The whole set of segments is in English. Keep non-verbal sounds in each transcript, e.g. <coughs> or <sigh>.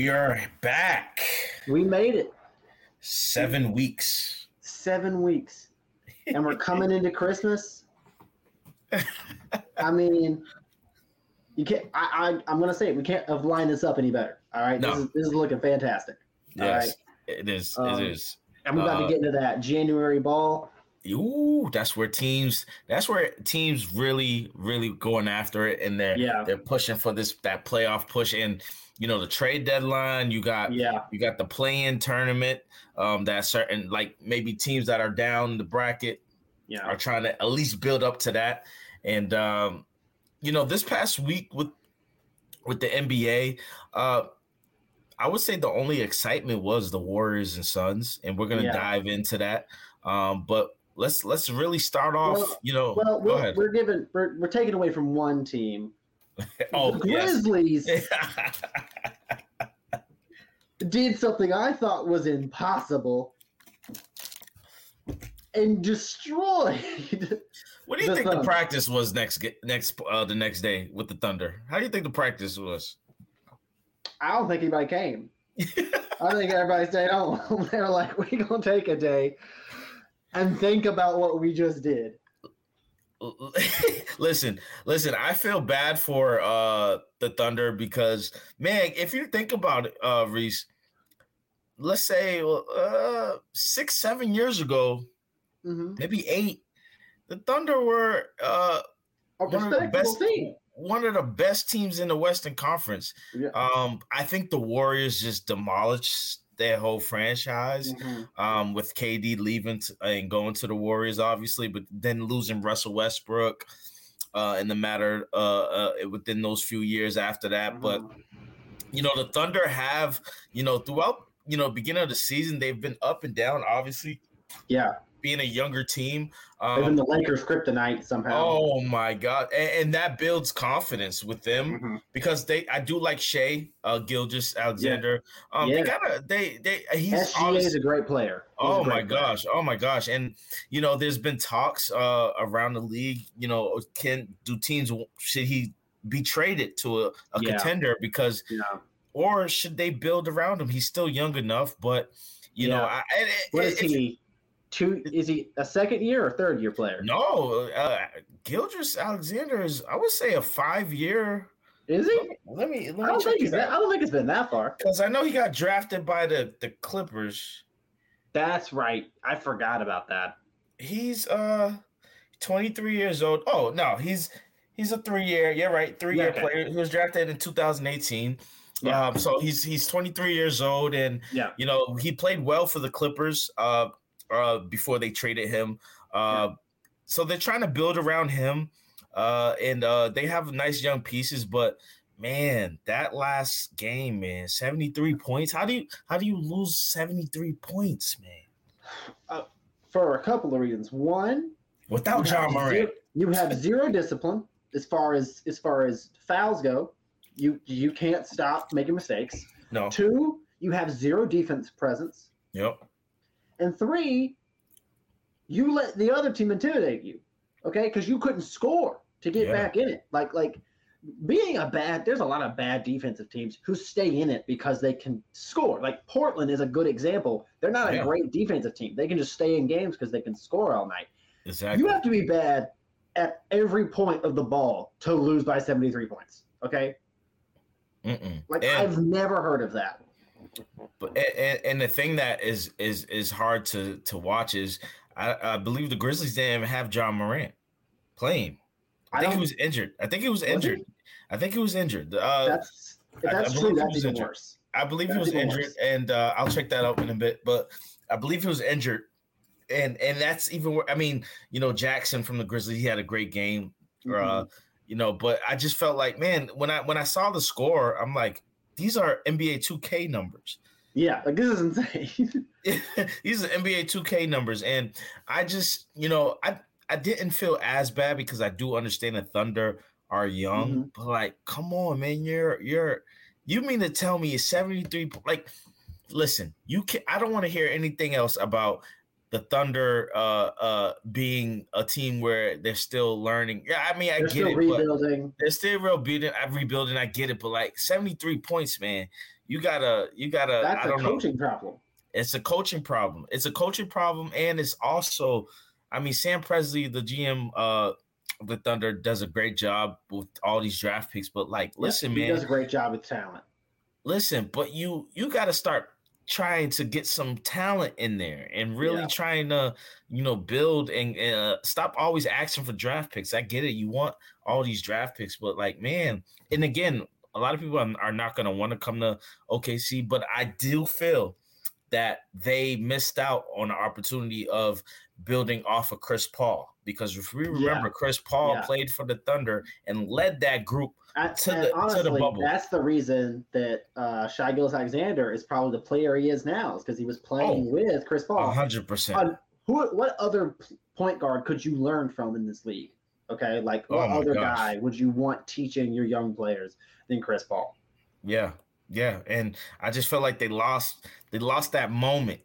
We are back. We made it. Seven weeks. Seven weeks. And we're coming into Christmas. <laughs> I mean, you can't. I, I I'm gonna say it. We can't have lined this up any better. All right, No. this, is, this is looking fantastic. All Yes, right, it is. Um, it is. and we're about Uh, to get into that January ball. Ooh, that's where teams. That's where teams really, really going after it, and they're Yeah. they're pushing for this that playoff push. And you know the trade deadline. You got Yeah, you got the play-in tournament. Um, that certain like maybe teams that are down the bracket yeah, are trying to at least build up to that. And um, you know, this past week with with the NBA, uh, I would say the only excitement was the Warriors and Suns, and we're gonna Yeah. dive into that. Um, but let's let's really start off. Well- you know, Well, go we're, ahead. we're giving we're, we're taking away from one team. <laughs> oh, the yes. Grizzlies <laughs> did something I thought was impossible and destroyed. what do you the think the practice was next next uh, the next day with the Thunder? How do you think the practice was? I don't think anybody came. <laughs> I think everybody stayed home. They're like, we're gonna take a day and think about what we just did. <laughs> listen, listen. I feel bad for uh the Thunder because man, if you think about it, uh Reese, let's say uh six, seven years ago, Mm-hmm. maybe eight, the Thunder were uh one of the best team. one of the best teams in the Western Conference. Yeah. Um, I think the Warriors just demolished their whole franchise Mhm. um, with KD leaving and going to the Warriors, obviously, but then losing Russell Westbrook uh, in the matter uh, uh, within those few years after that. But Mhm. you know, the Thunder have you know throughout you know beginning of the season they've been up and down. Obviously, yeah, being a younger team. they've been Um, the Lakers kryptonite somehow. oh my god, and, and that builds confidence with them Mhm. because they I do like Shai uh Gilgeous-Alexander. Um they Yeah. gotta they they he's SGA obviously- is a great player. He's Oh great my player. gosh! Oh my gosh! And you know, there's been talks uh, around the league. You know, can do teams should he be traded to a, a Yeah. contender because, Yeah. or should they build around him? He's still young enough, but you know, Yeah. I, it- What it- is it's- he? Two? Is he a second year or third year player? No, uh, Gilgeous-Alexander is I would say a five year. Is he? Let me I let me don't check think he's that, I don't think it's been that far. because I know he got drafted by the the Clippers. That's right. I forgot about that. He's uh 23 years old. Oh no, he's he's a three year. Yeah, right, three year player. He was drafted in 2018. Yeah. Um, so he's he's 23 years old, and Yeah. you know he played well for the Clippers. Uh, uh, before they traded him. Uh, so they're trying to build around him. Uh, and uh, they have nice young pieces, but man, that last game, man, 73 points. How do you how do you lose 73 points, man? For a couple of reasons. One, Without Ja Morant. you have zero discipline as far as as far as fouls go. You you can't stop making mistakes. No. Two, you have zero defense presence. Yep. And three, you let the other team intimidate you. Okay, because you couldn't score to get Yeah. back in it. Like like being a bad there's a lot of bad defensive teams who stay in it because they can score. Like Portland is a good example. They're not Yeah. a great defensive team. They can just stay in games because they can score all night. Exactly. You have to be bad at every point of the ball to lose by 73 points. Okay? Mm-mm. Like and, I've never heard of that. But, and, and the thing that is is is hard to to watch is I, I believe the Grizzlies didn't even have Ja Morant playing. I, I think he was injured. I think he was Was he? injured. I think he was injured. Uh, That's that's I true, he that's even injured. worse. I believe he was injured, worse. and uh, I'll check that out in a bit. But I believe he was injured, and and that's even. wor- I mean, you know, Jackson from the Grizzlies, he had a great game. Mm-hmm. Uh, you know, but I just felt like, man, when I when I saw the score, I'm like, these are NBA 2K numbers. Yeah, like this is insane. <laughs> <laughs> these are NBA 2K numbers, and I just, you know, I I didn't feel as bad because I do understand the Thunder are young, Mm-hmm. but like, come on, man, you're you're you mean to tell me 73 like listen, you can I don't want to hear anything else about the Thunder uh uh being a team where they're still learning. Yeah, I mean I They're get it, but rebuilding. they're still rebuilding. I'm rebuilding. I get it, but like 73 points, man. you gotta you gotta. That's I a don't know. coaching problem. It's a coaching problem. It's a coaching problem, and it's also, I mean, Sam Presti, the GM, uh, the Thunder does a great job with all these draft picks. But like, listen, man. he man, does a great job with talent. listen, but you you got to start trying to get some talent in there and really Yeah. trying to you know build and uh, stop always asking for draft picks. I get it, you want all these draft picks, but like, man, and again, a lot of people are, not going to want to come to OKC, but I do feel that they missed out on the opportunity of building off of Chris Paul because if we remember, Chris Paul Yeah. played for the Thunder and led that group. And, To the- to the honestly, bubble. that's the reason that uh, Shai Gilgeous-Alexander is probably the player he is now, is because he was playing Oh, with Chris Paul. hundred percent. Who? What other point guard could you learn from in this league? Okay, like Oh what other gosh. guy would you want teaching your young players than Chris Paul? Yeah, yeah, and I just felt like they lost they lost that moment.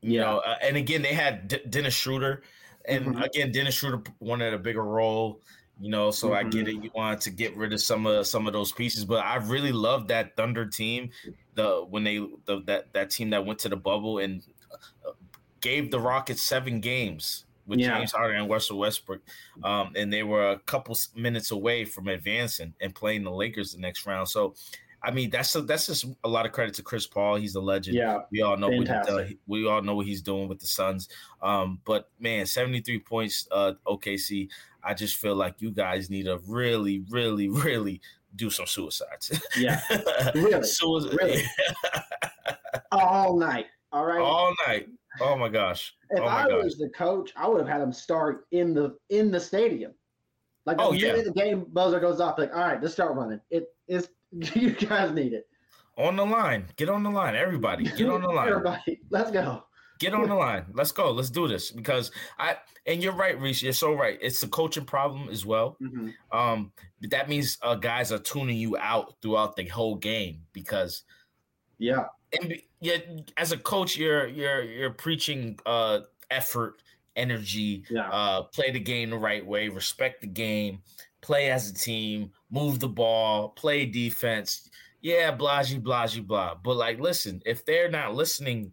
You Yeah. know, uh, and again they had D- Dennis Schroeder, and Mhm. again Dennis Schroeder wanted a bigger role. You know, so I get it. You wanted to get rid of some of some of those pieces, but I really loved that Thunder team. The when they the, that that team that went to the bubble and uh, gave the Rockets seven games with Yeah. James Harden and Russell Westbrook, um, and they were a couple minutes away from advancing and playing the Lakers the next round. So, I mean, that's a, that's just a lot of credit to Chris Paul. He's a legend. Yeah, We all know what he Fantastic. does. we all know what he's doing with the Suns. Um, but man, 73 points, uh, OKC. I just feel like you guys need to really, really, really do some suicides. yeah, <laughs> Really? Suicide Really? <laughs> all night. All right. all night. Oh my gosh. if oh my I gosh. was the coach, I would have had him start in the in the stadium. Like Oh, yeah. the game buzzer goes off, like, all right, let's start running. It is <laughs> you guys need it. On the line. Get on the line. Everybody, get on the line. Everybody, let's go. Get on the line. Let's go. Let's do this because I and you're right, Reese. You're so right. It's a coaching problem as well. Um, but that means uh, guys are tuning you out throughout the whole game because Yeah, and yeah, as a coach, you're you're you're preaching uh effort, energy, yeah, uh, play the game the right way, respect the game, play as a team, move the ball, play defense. Yeah, blah, blah, blah. But like, listen, if they're not listening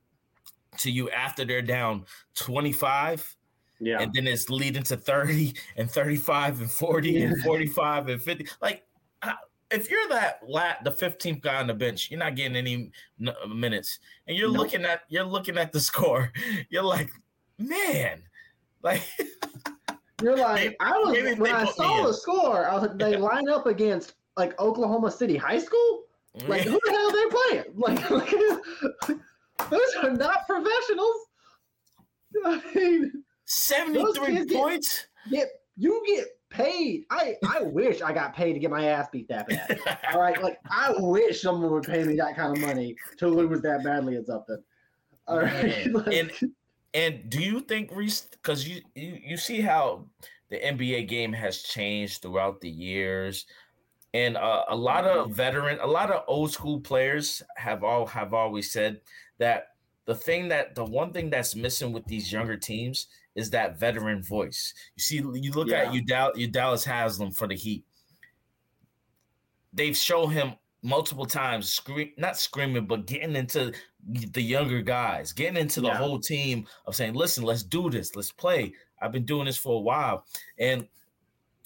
to you after they're down 25, yeah. and then it's leading to 30 and 35 and 40 and 45 and 50, like, if you're that lat, the 15th guy on the bench, you're not getting any n- minutes, and you're Nope. looking at you're looking at the score, <laughs> you're like, man, like. <laughs> You're like, Maybe- I was when they I put me saw in. the score, I was like, they <laughs> line up against like Oklahoma City High School. Like, who the hell are they playing? Like, those are not professionals. <laughs> I mean, 73 kids get- points? get you get paid. I I wish I got paid to get my ass beat that bad. <laughs> All right, like I wish someone would pay me that kind of money to lose that badly at something. All right, Man, <laughs> like, and- And do you think Reese? Because you, you you see how the NBA game has changed throughout the years, and uh, a lot Mm-hmm. of veteran, a lot of old school players have all have always said that the thing that the one thing that's missing with these younger teams is that veteran voice. You see, you look at you Dal- Udonis Haslem for the Heat. They've shown him multiple times scream not screaming but getting into the younger guys getting into the Yeah. whole team of saying listen let's do this let's play i've been doing this for a while and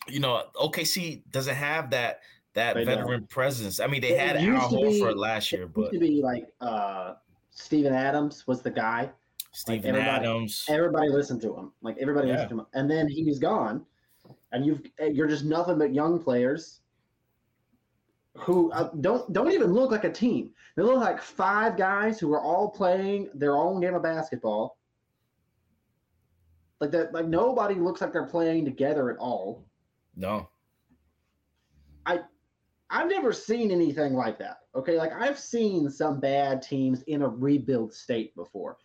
you know okc doesn't have that that They don't. veteran presence i mean they It had used al to be- horford last year used but to be like uh Steven Adams was the guy. Steven everybody- adams Everybody listened to him. Like everybody Yeah. listened to him. And then he's gone. And you've you're just nothing but young players who uh, don't don't even look like a team. They look like five guys who are all playing their own game of basketball. Like that like nobody looks like they're playing together at all. no I've never seen anything like that. Okay, like I've seen some bad teams in a rebuild state before.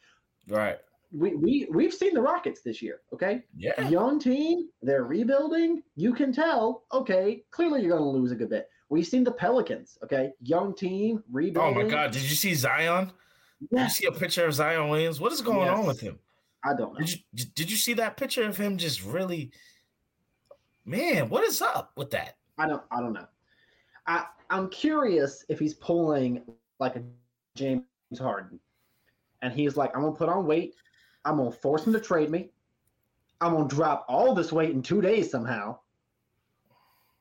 right We we we've seen the Rockets this year. Okay, yeah young team, they're rebuilding. You can tell. Okay, clearly you're going to lose a good bit. We've seen the Pelicans. Okay, young team rebuilding. oh my god did you see zion did you see a picture of zion williams what is going on with him I don't know. Did you did you see that picture of him just really man, what is up with that? I don't. I don't know. I I'm curious if he's pulling like a James Harden. And he's like, I'm gonna put on weight. I'm gonna force him to trade me. I'm gonna drop all this weight in two days somehow.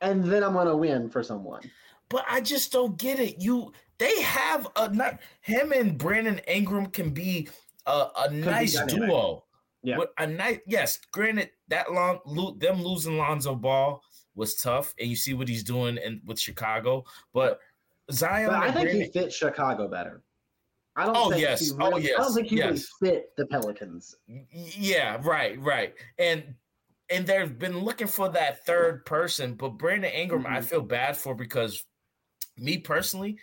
And then I'm gonna win for someone. But I just don't get it. You they have a not him and Brandon Ingram can be a, a nice duo. Yeah. With a nice yes, granted that long them losing Lonzo Ball was tough, and you see what he's doing in with Chicago. But Zion, but I think Brandon, he fits Chicago better. I don't. Oh think yes. Really, oh yes. I don't think he yes. really fit the Pelicans. Yeah. Right. Right. And and they've been looking for that third person, but Brandon Ingram, mm-hmm. I feel bad for because me personally,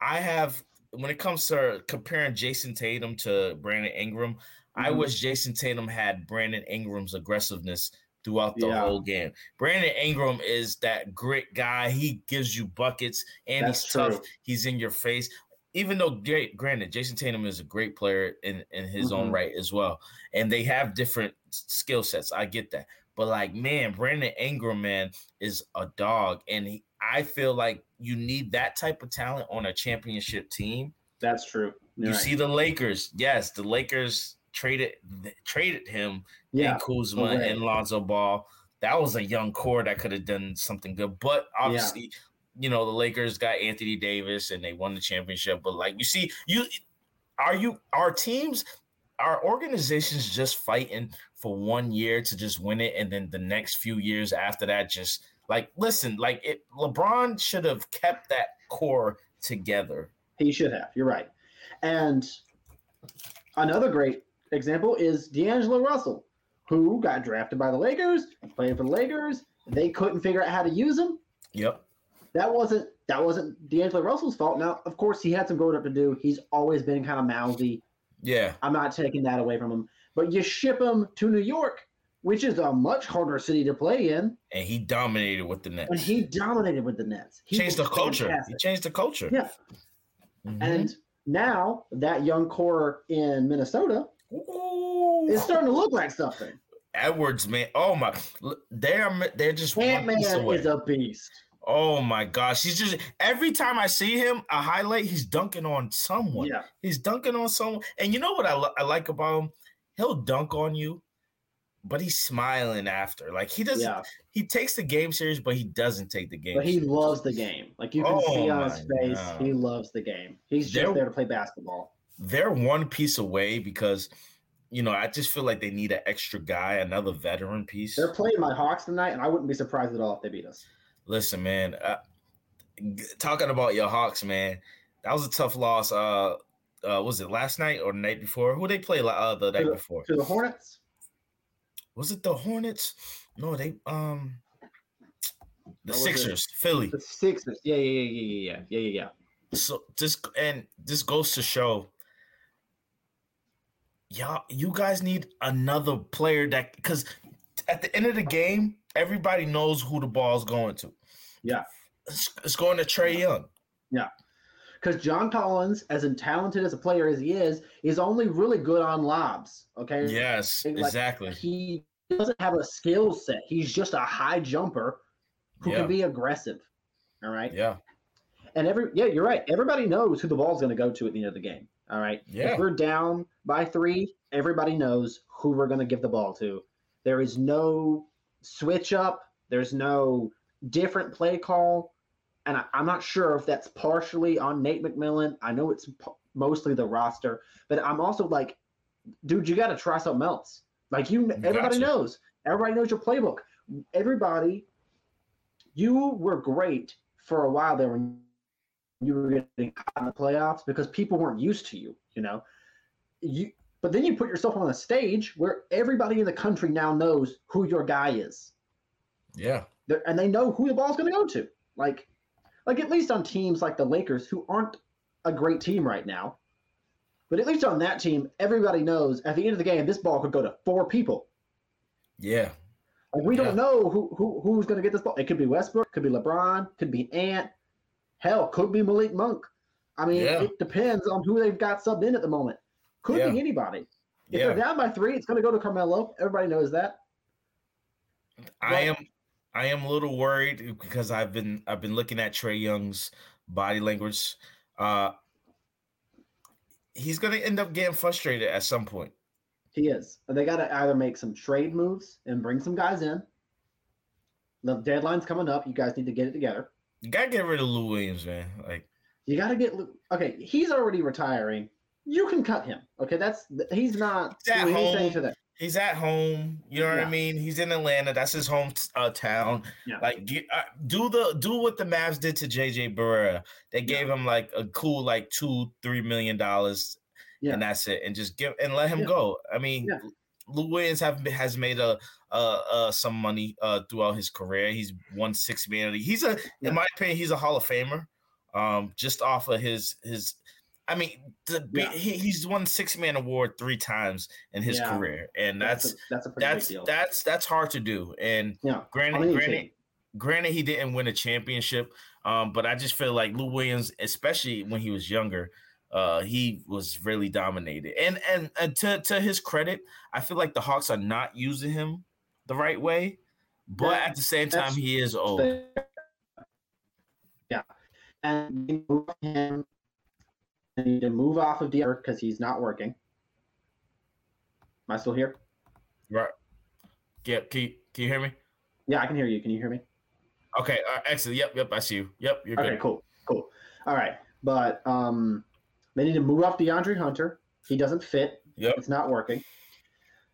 I have when it comes to comparing Jayson Tatum to Brandon Ingram, mm-hmm. I wish Jayson Tatum had Brandon Ingram's aggressiveness throughout the yeah. whole game. Brandon Ingram is that great guy. He gives you buckets and That's he's tough. True. He's in your face. Even though, great, granted, Jayson Tatum is a great player in, in his mm-hmm. own right as well. And they have different skill sets. I get that. But like, man, Brandon Ingram, man, is a dog. And he, I feel like you need that type of talent on a championship team. That's true. You're you right. see the Lakers. Yes, the Lakers traded traded him yeah. and Kuzma and Lonzo Ball. That was a young core that could have done something good. But obviously, yeah. you know, the Lakers got Anthony Davis and they won the championship. But like you see, you are you our teams, our organizations just fighting for one year to just win it, and then the next few years after that, just like listen, like it LeBron should have kept that core together. He should have. You're right. And another great example is D'Angelo Russell, who got drafted by the Lakers, playing for the Lakers. They couldn't figure out how to use him. Yep. That wasn't that wasn't D'Angelo Russell's fault. Now, of course, he had some growing up to do. He's always been kind of mousy. Yeah. I'm not taking that away from him. But you ship him to New York, which is a much harder city to play in. And he dominated with the Nets. And he dominated with the Nets. He changed the culture. Fantastic. He changed the culture. Yeah. Mm-hmm. And now that young core in Minnesota Ooh. It's starting to look like something. Edwards, man. Oh my, they're they're just Ant Man is a beast. Oh my gosh, he's just every time I see him, a highlight, he's dunking on someone. Yeah, he's dunking on someone. And you know what I, I like about him? He'll dunk on you, but he's smiling after. Like he doesn't. Yeah. He takes the game serious, but he doesn't take the game. But he serious. loves the game. Like you can oh see on his face, God. he loves the game. He's just they're, there to play basketball they're one piece away because you know, I just feel like they need an extra guy, another veteran piece. They're playing my Hawks tonight, and I wouldn't be surprised at all if they beat us. Listen, man, uh, talking about your Hawks, man, that was a tough loss. Uh, uh, was it last night or the night before? Who they play uh, the night to the, before? To the Hornets. Was it the Hornets? No, they um the Sixers, Philly. The Sixers. Yeah, yeah, yeah, yeah, yeah, yeah, yeah, yeah. So this and this goes to show y'all, you guys need another player that because at the end of the game, everybody knows who the ball's going to. Yeah, it's, it's going to Trae Young. Yeah, because John Collins, as talented as a player as he is, is only really good on lobs. Okay. Yes, like, exactly. He doesn't have a skill set. He's just a high jumper who yeah. can be aggressive. All right. Yeah. And every yeah, you're right. Everybody knows who the ball's going to go to at the end of the game. All right. Yeah. If we're down by three, everybody knows who we're going to give the ball to. There is no switch up. There's no different play call. And I, am not sure if that's partially on Nate McMillan. I know it's p- mostly the roster, but I'm also like, dude, you got to try something else. Like you, everybody knows. Everybody knows your playbook. Everybody, you were great for a while there when you were getting caught in the playoffs because people weren't used to you, you know. You but then you put yourself on a stage where everybody in the country now knows who your guy is. Yeah. They're, and they know who the ball's going to go to. Like like at least on teams like the Lakers who aren't a great team right now. But at least on that team, everybody knows at the end of the game this ball could go to four people. Yeah. Like we yeah. don't know who, who who's going to get this ball. It could be Westbrook, could be LeBron, could be Ant, Hell, could be Malik Monk. I mean, yeah. it depends on who they've got subbed in at the moment. Could yeah. be anybody. If yeah. they're down by three, it's going to go to Carmelo. Everybody knows that. I am, I am a little worried because I've been, I've been looking at Trae Young's body language. Uh, he's gonna end up getting frustrated at some point. He is. They got to either make some trade moves and bring some guys in. The deadline's coming up. You guys need to get it together. You gotta get rid of Lou Williams, man. Like You got to get. Lu- Okay, he's already retiring. You can cut him. Okay, that's he's not He's at doing anything home. to that. he's at home. You know what Yeah. I mean? He's in Atlanta. That's his home uh, town. Yeah. Like get, uh, do the do what the Mavs did to JJ Barea. They gave him like a cool like two three million dollars, Yeah. and that's it. And just give and let him Yeah. go. I mean, Williams have has made a uh, uh some money uh throughout his career. He's won six man. He's a in my opinion, he's a Hall of Famer. Um, just off of his his. I mean, the, Yeah. he, he's won six man award three times in his Yeah. career, and that's a, that's a that's that's that's hard to do. And yeah. granted, granted, granted, he didn't win a championship, um, but I just feel like Lou Williams, especially when he was younger, uh, he was really dominated. And and, and to to his credit, I feel like the Hawks are not using him the right way, but at the same time, he is old. Yeah, and they move him. They need to move off of DR because he's not working. Am I still here? Right? Yeah. Can you, can you hear me? Yeah, I can hear you. Can you hear me? Okay. Uh, excellent. Yep. Yep. I see you. Yep. You're Okay, good. cool, cool. All right, but um, they need to move off DeAndre Hunter. He doesn't fit. Yep. It's not working.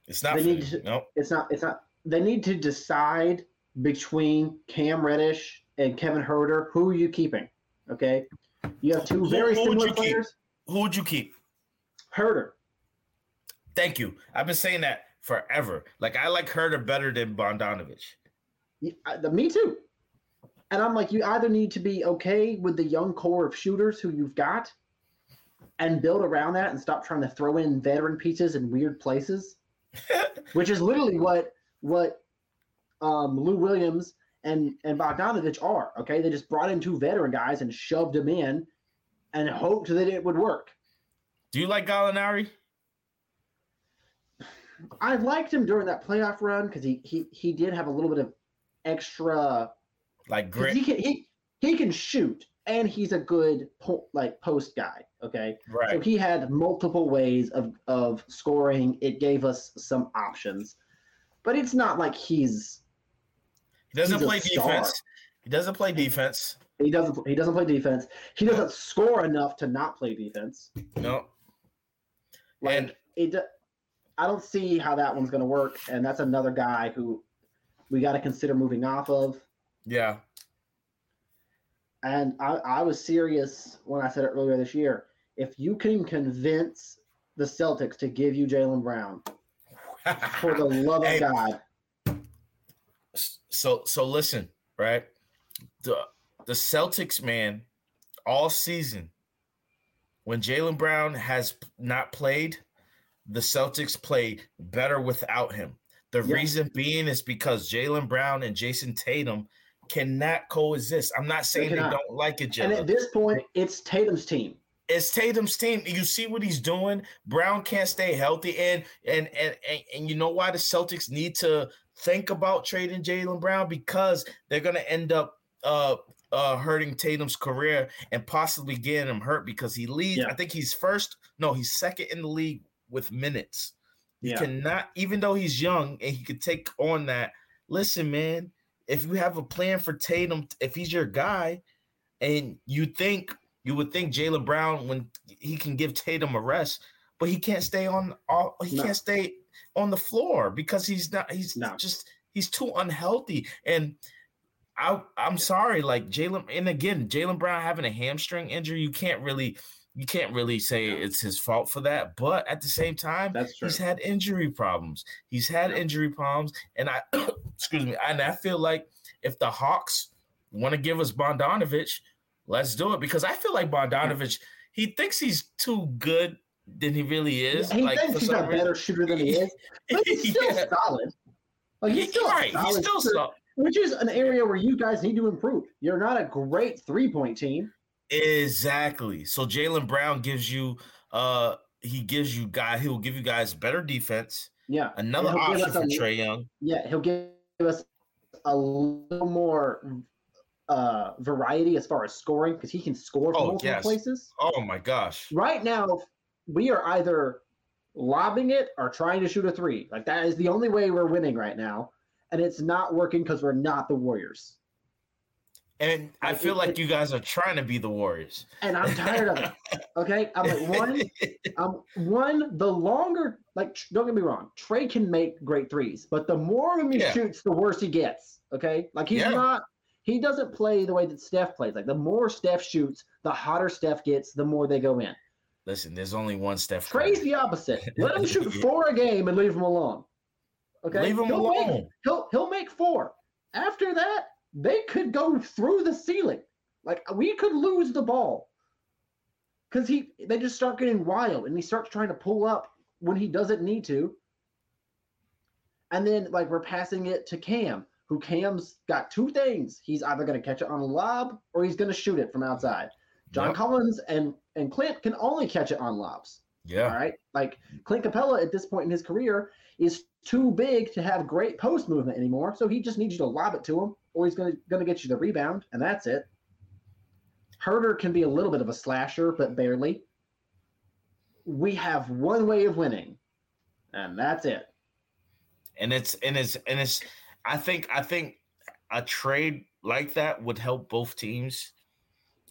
It's not. They need to- Nope. It's not. It's not. They need to decide between Cam Reddish and Kevin Huerter Who are you keeping? Okay, you have two very who would similar you keep? players. Who would you keep? Huerter. Thank you. I've been saying that forever. Like I like Huerter better than Bogdanovich. Yeah, me too. And I'm like, you either need to be okay with the young core of shooters who you've got, and build around that, and stop trying to throw in veteran pieces in weird places. <laughs> which is literally what what um, Lou Williams and and Bogdanovich are. Okay, they just brought in two veteran guys and shoved them in, and hoped that it would work. Do you like Gallinari? I liked him during that playoff run because he, he he did have a little bit of extra. like grit, He he he can shoot, and he's a good po- like post guy. Okay, right. so he had multiple ways of of scoring. It gave us some options, but it's not like he's He doesn't he's play star. defense. He doesn't play defense. He doesn't. He doesn't play defense. He doesn't score enough to not play defense. No. Like And- it. I don't see how that one's going to work. And that's another guy who we got to consider moving off of. Yeah. And I, I was serious when I said it earlier this year. If you can convince the Celtics to give you Jaylen Brown, for the <laughs> love of Hey. God, so so listen, right? The the Celtics, man, all season, when Jaylen Brown has not played, the Celtics play better without him. The Yeah. reason being is because Jaylen Brown and Jayson Tatum cannot coexist. I'm not saying they, cannot. don't like each and at this point, it's Tatum's team. it's Tatum's team. You see what he's doing. Brown can't stay healthy, and and and and, and you know why the Celtics need to think about trading Jaylen Brown because they're gonna end up uh uh hurting Tatum's career and possibly getting him hurt because he leads. Yeah. I think he's first. No, he's second in the league with minutes. He Yeah. cannot, even though he's young and he could take on that. Listen, man, if you have a plan for Tatum, if he's your guy, and you think you would think Jaylen Brown when he can give Tatum a rest, but he can't stay on all he No. can't stay on the floor because he's not he's No. just he's too unhealthy. And I I'm sorry, like Jaylen, and again, Jaylen Brown having a hamstring injury, you can't really you can't really say No. it's his fault for that. But at the same time. He's had injury problems. He's had Yeah. injury problems, and I <coughs> excuse me, and I feel like if the Hawks want to give us Bogdanovich, let's do it because I feel like Bogdanovich he thinks he's too good than he really is. he like thinks he's a better shooter than he is, <laughs> but he's still Yeah. solid. Like he's still right. He's solid still shooter. so which is an area where you guys need to improve. You're not a great three point team. Exactly. So Jaylen Brown gives you uh he gives you guy he'll give you guys better defense. Yeah, Another option for Trae Young. yeah, he'll give us a little more uh, variety as far as scoring because he can score from Oh, multiple yes. places. Oh my gosh. Right now, we are either lobbing it or trying to shoot a three. Like that is the only way we're winning right now, and it's not working because we're not the Warriors. And I feel it- like you guys are trying to be the Warriors. And I'm tired of it. <laughs> Okay, I'm like one. Um, one, the longer, like, don't get me wrong, Trae can make great threes, but the more of them he Yeah. shoots, the worse he gets. Okay, like he's Yeah. not, he doesn't play the way that Steph plays. Like the more Steph shoots, the hotter Steph gets, the more they go in. Listen, there's only one Steph. Trae's the opposite. Let him shoot <laughs> four a game and leave him alone. Okay, Leave him He'll make- alone. he'll he'll make four. After that, they could go through the ceiling. Like we could lose the ball. Cause he they just start getting wild and he starts trying to pull up when he doesn't need to. And then like we're passing it to Cam, who Cam's got two things. He's either gonna catch it on a lob or he's gonna shoot it from outside. John Yep. Collins and and Clint can only catch it on lobs. Yeah. right. Like Clint Capela at this point in his career is too big to have great post movement anymore. So he just needs you to lob it to him, or he's gonna gonna get you the rebound, and that's it. Huerter can be a little bit of a slasher, but barely. We have one way of winning, and that's it. and it's and it's and it's i think i think a trade like that would help both teams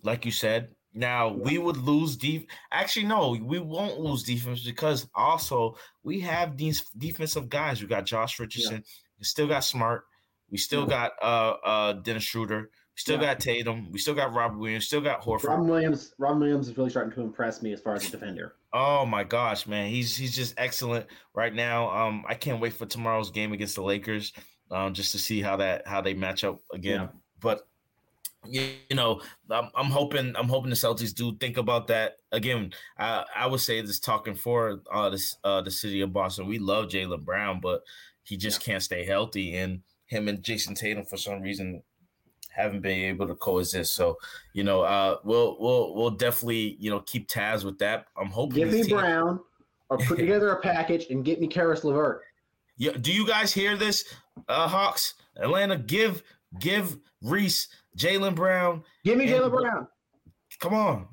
like you said now we would lose deep actually no we won't lose defense because also we have these defensive guys we got josh richardson we still got smart we still got uh uh dennis schroeder we still Yeah. got tatum we still got robert williams still got horford Ron Williams, Ron Williams is really starting to impress me as far as a defender. Oh my gosh, man, he's he's just excellent right now. Um, I can't wait for tomorrow's game against the Lakers, um, just to see how that how they match up again. Yeah. But you, you know, I'm, I'm hoping I'm hoping the Celtics do think about that again. I I would say this talking for uh this uh the city of Boston. We love Jaylen Brown, but he just can't stay healthy, and him and Jayson Tatum for some reason haven't been able to coexist. So, you know, uh, we'll we'll we'll definitely you know keep tabs with that. I'm hoping. Give me team- Brown, or put <laughs> together a package and get me Caris LeVert. Yeah, do you guys hear this, uh, Hawks? Atlanta, give give Reese, Jaylen Brown. Give me Jaylen Brown. Come on,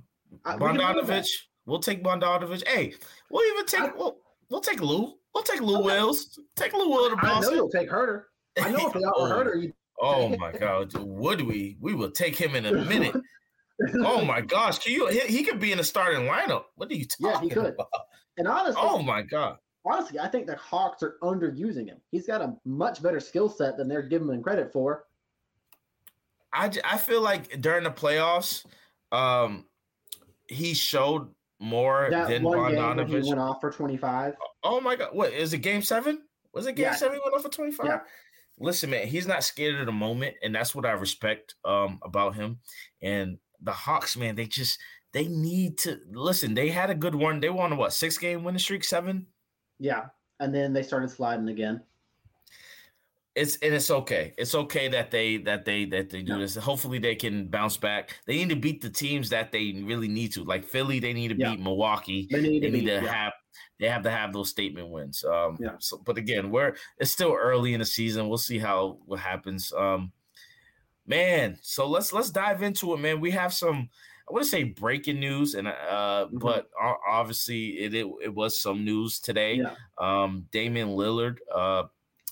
I- we that. Bogdanovich. We'll take Bogdanovich. Hey, we'll even take I- we'll, we'll take Lou. We'll take Lou Okay. Wills. Take Lou Will to I know you'll take Huerter. I know if <laughs> they oh, offer Huerter, you oh my God, would we? We will take him in a minute. Oh my <laughs> gosh, can you? He, he could be in the starting lineup. What are you talking Yeah, he could. about? And honestly, Oh my God. honestly, I think the Hawks are underusing him. He's got a much better skill set than they're giving him credit for. I, I feel like during the playoffs, um, he showed more That than one game when he went off for 25. Oh my god, what is it? Game seven? Was it game Yeah. seven? He went off for twenty five. Yeah. Listen, man, he's not scared of the moment, and that's what I respect um about him. And the Hawks, man, they just they need to listen. They had a good one. They won a what six game winning streak, seven. Yeah. And then they started sliding again. It's and it's okay. It's okay that they that they that they do Yeah. this. Hopefully they can bounce back. They need to beat the teams that they really need to. Like Philly, they need to Yeah. beat Milwaukee. They need They to need be. to have they have to have those statement wins. Um Yeah. so but again, we're it's still early in the season. We'll see how what happens. Um man, so let's let's dive into it, man. We have some I want to say breaking news, and uh, Mhm. but obviously it, it it was some news today. Yeah. Um, Damian Lillard, uh,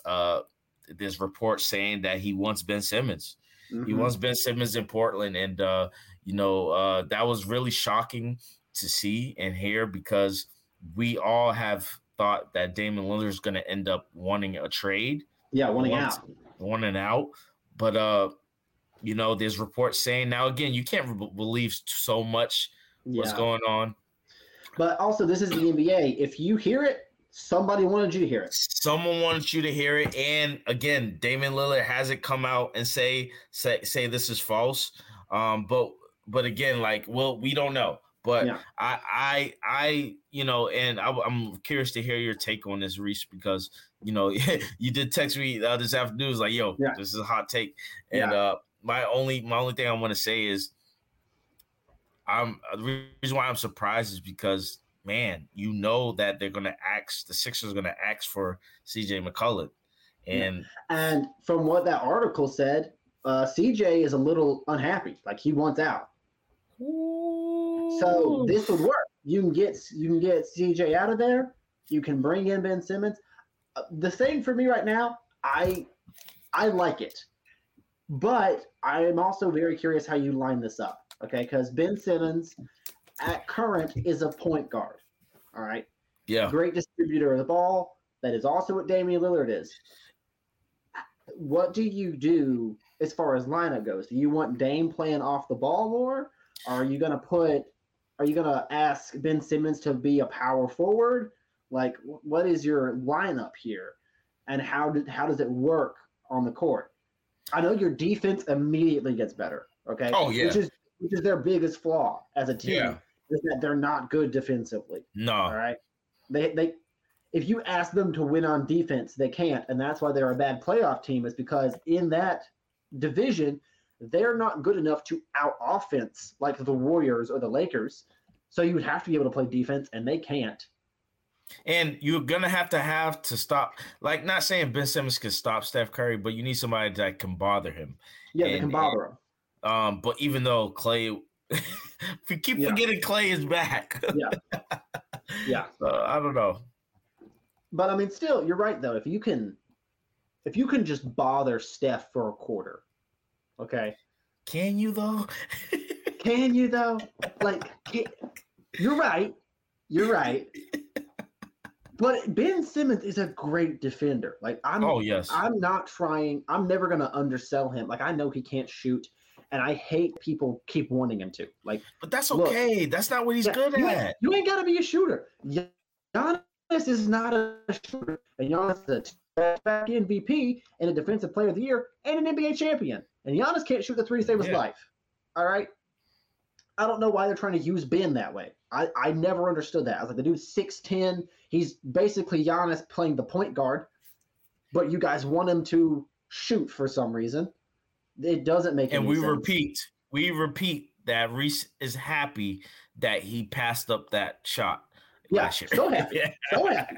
uh, this report saying that he wants Ben Simmons. He Mhm. wants Ben Simmons in Portland, and uh, you know uh, that was really shocking to see and hear because we all have thought that Damian Lillard is going to end up wanting a trade, Yeah, wanting out. wanting out. But uh, you know, there's reports saying now again you can't re- believe so much what's Yeah. going on. But also, this is the NBA. If you hear it, somebody wanted you to hear it. Someone wants you to hear it, and again, Damian Lillard hasn't come out and say say say this is false. Um, but but again, like, well, we don't know. But Yeah. I I I you know, and I, am curious to hear your take on this, Reese, because you know <laughs> you did text me uh, this afternoon. It was like, yo, Yeah. this is a hot take, and Yeah. uh, my only my only thing I want to say is, I'm the reason why I'm surprised is because man, you know that they're gonna ask the Sixers are gonna ask for CJ McCollum, and And from what that article said, uh, CJ is a little unhappy. Like he wants out. So this would work. You can get you can get CJ out of there. You can bring in Ben Simmons. Uh, the thing for me right now, I I like it, but I am also very curious how you line this up. Okay, because Ben Simmons at current is a point guard. All right. Yeah. Great distributor of the ball. That is also what Damian Lillard is. What do you do as far as lineup goes? Do you want Dame playing off the ball more? Are you gonna put are you gonna ask Ben Simmons to be a power forward? Like what is your lineup here? And how did how does it work on the court? I know your defense immediately gets better. Okay. Oh yeah. Which is which is their biggest flaw as a team Yeah. is that they're not good defensively. No. right. They they if you ask them to win on defense, they can't, and that's why they're a bad playoff team. Is because in that division, they're not good enough to out offense like the Warriors or the Lakers. So you would have to be able to play defense, and they can't. And you're gonna have to have to stop. Like, not saying Ben Simmons can stop Steph Curry, but you need somebody that can bother him. Yeah, they And- can bother him. Um, but even though Clay, <laughs> if you keep Yeah. forgetting Clay is back, <laughs> Yeah. Yeah. I don't know. But I mean, still, you're right though. If you can, if you can just bother Steph for a quarter, okay, Can you though? <laughs> Can you though? Like, can, you're right. You're right. But Ben Simmons is a great defender. Like I'm, oh yes. I'm not trying. I'm never gonna undersell him. Like I know he can't shoot, and I hate people keep wanting him to. Like but that's look, okay. That's not what he's yeah, good you, at. ain't, you ain't gotta be a shooter. Giannis is not a shooter, and Giannis is a back MVP and a Defensive Player of the Year and an NBA champion. And Giannis can't shoot the three to save his Yeah. life. All right. I don't know why they're trying to use Ben that way. I, I never understood that. I was like, the dude's 6'10. He's basically Giannis playing the point guard, but you guys want him to shoot for some reason. It doesn't make sense. And we sense. repeat, we repeat that Reese is happy that he passed up that shot. Yeah, so happy. <laughs> Yeah. So happy.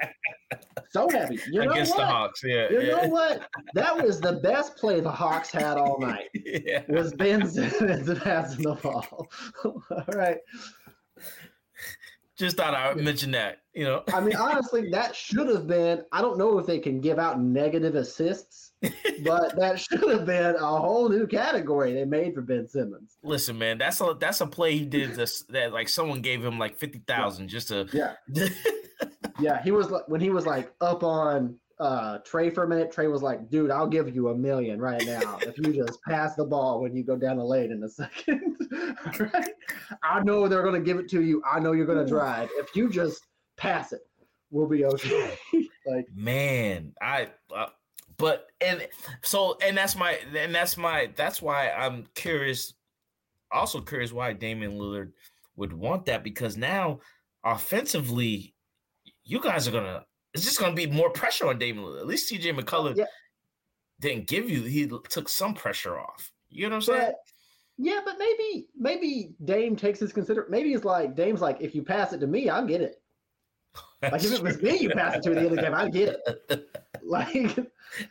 So happy. You know Against what? the Hawks. Yeah. You yeah. know what? That was the best play the Hawks had all <laughs> night. yeah. Was Ben Simmons <laughs> passing the ball. all right. Just thought I would mention that. You know. I mean, honestly, that should have been. I don't know if they can give out negative assists, but that should have been a whole new category they made for Ben Simmons. Listen, man, that's a that's a play he did this that like someone gave him like fifty thousand just to Yeah, <laughs> yeah. He was like when he was like up on uh Trae for a minute. Trae was like, "Dude, I'll give you a million right now if you just pass the ball when you go down the lane in a second. <laughs> right? I know they're gonna give it to you. I know you're gonna drive. If you just pass it, we'll be okay. <laughs> like, man i uh, but and so and that's my and that's my that's why i'm curious also curious why Damian Lillard would want that because now offensively you guys are gonna it's just gonna be more pressure on Damian Lillard. At least CJ McCollum Yeah. didn't give you he took some pressure off. You know what I'm saying? but yeah, but maybe maybe Dame takes his consider. Maybe it's like Dame's like, if you pass it to me, I'll get it. Like if it was me, you pass it to the end of the game, I'd get it. <laughs> Like,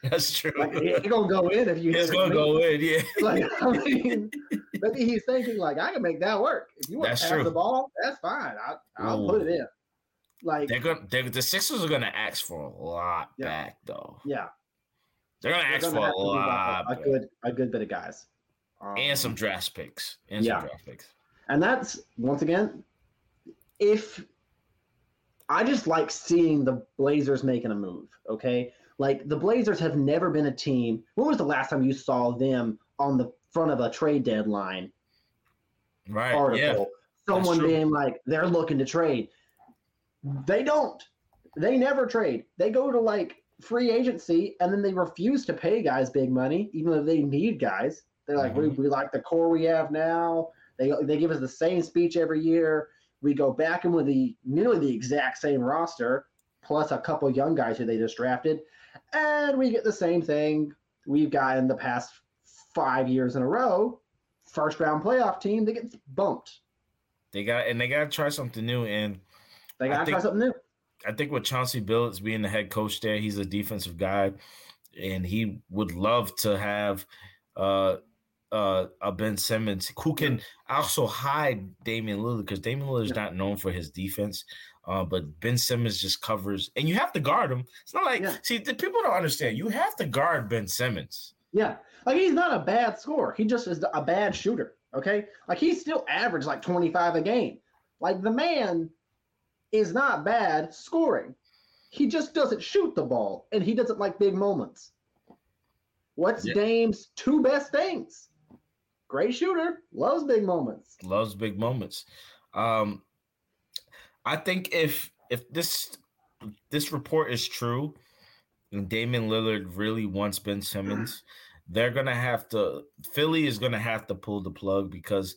That's true. like it's gonna go in if you. hit it. it's gonna to go in, yeah. <laughs> Like I mean, maybe he's thinking like I can make that work. If you want That's to pass true. the ball, that's fine. I, I'll put it in. Like They're gonna they're, the Sixers are gonna ask for a lot Yeah. back though. yeah, They're gonna they're ask gonna for a to give up lot a, a good a good bit of guys. Um, and some draft picks. And Yeah. some draft picks. And that's once again, if I just like seeing the Blazers making a move, okay? Like the Blazers have never been a team. When was the last time you saw them on the front of a trade deadline Right. article? Yeah. Someone being like, they're looking to trade. They don't. They never trade. They go to like free agency and then they refuse to pay guys big money, even though they need guys. They're like, mm-hmm. we, we like the core we have now. They, they give us the same speech every year. We go back in with the nearly the exact same roster, plus a couple young guys who they just drafted, and we get the same thing we've got in the past five years in a row. First round playoff team that gets bumped. They got and they gotta try something new. And They got to try something new. I think with Chauncey Billups being the head coach there, he's a defensive guy, and he would love to have uh uh, a Ben Simmons who can also hide Damian Lillard because Damian Lillard is not known for his defense. Uh, but Ben Simmons just covers, and you have to guard him. It's not like Yeah. see the people don't understand. You have to guard Ben Simmons. Yeah, like he's not a bad scorer. He just is a bad shooter. Okay, like he's still average like twenty five a game. Like the man is not bad scoring. He just doesn't shoot the ball, and he doesn't like big moments. What's Yeah. Dame's two best things? Great shooter, loves big moments. loves big moments. Um, I think if if this this report is true, and Damian Lillard really wants Ben Simmons, they're gonna have to. Philly is gonna have to pull the plug because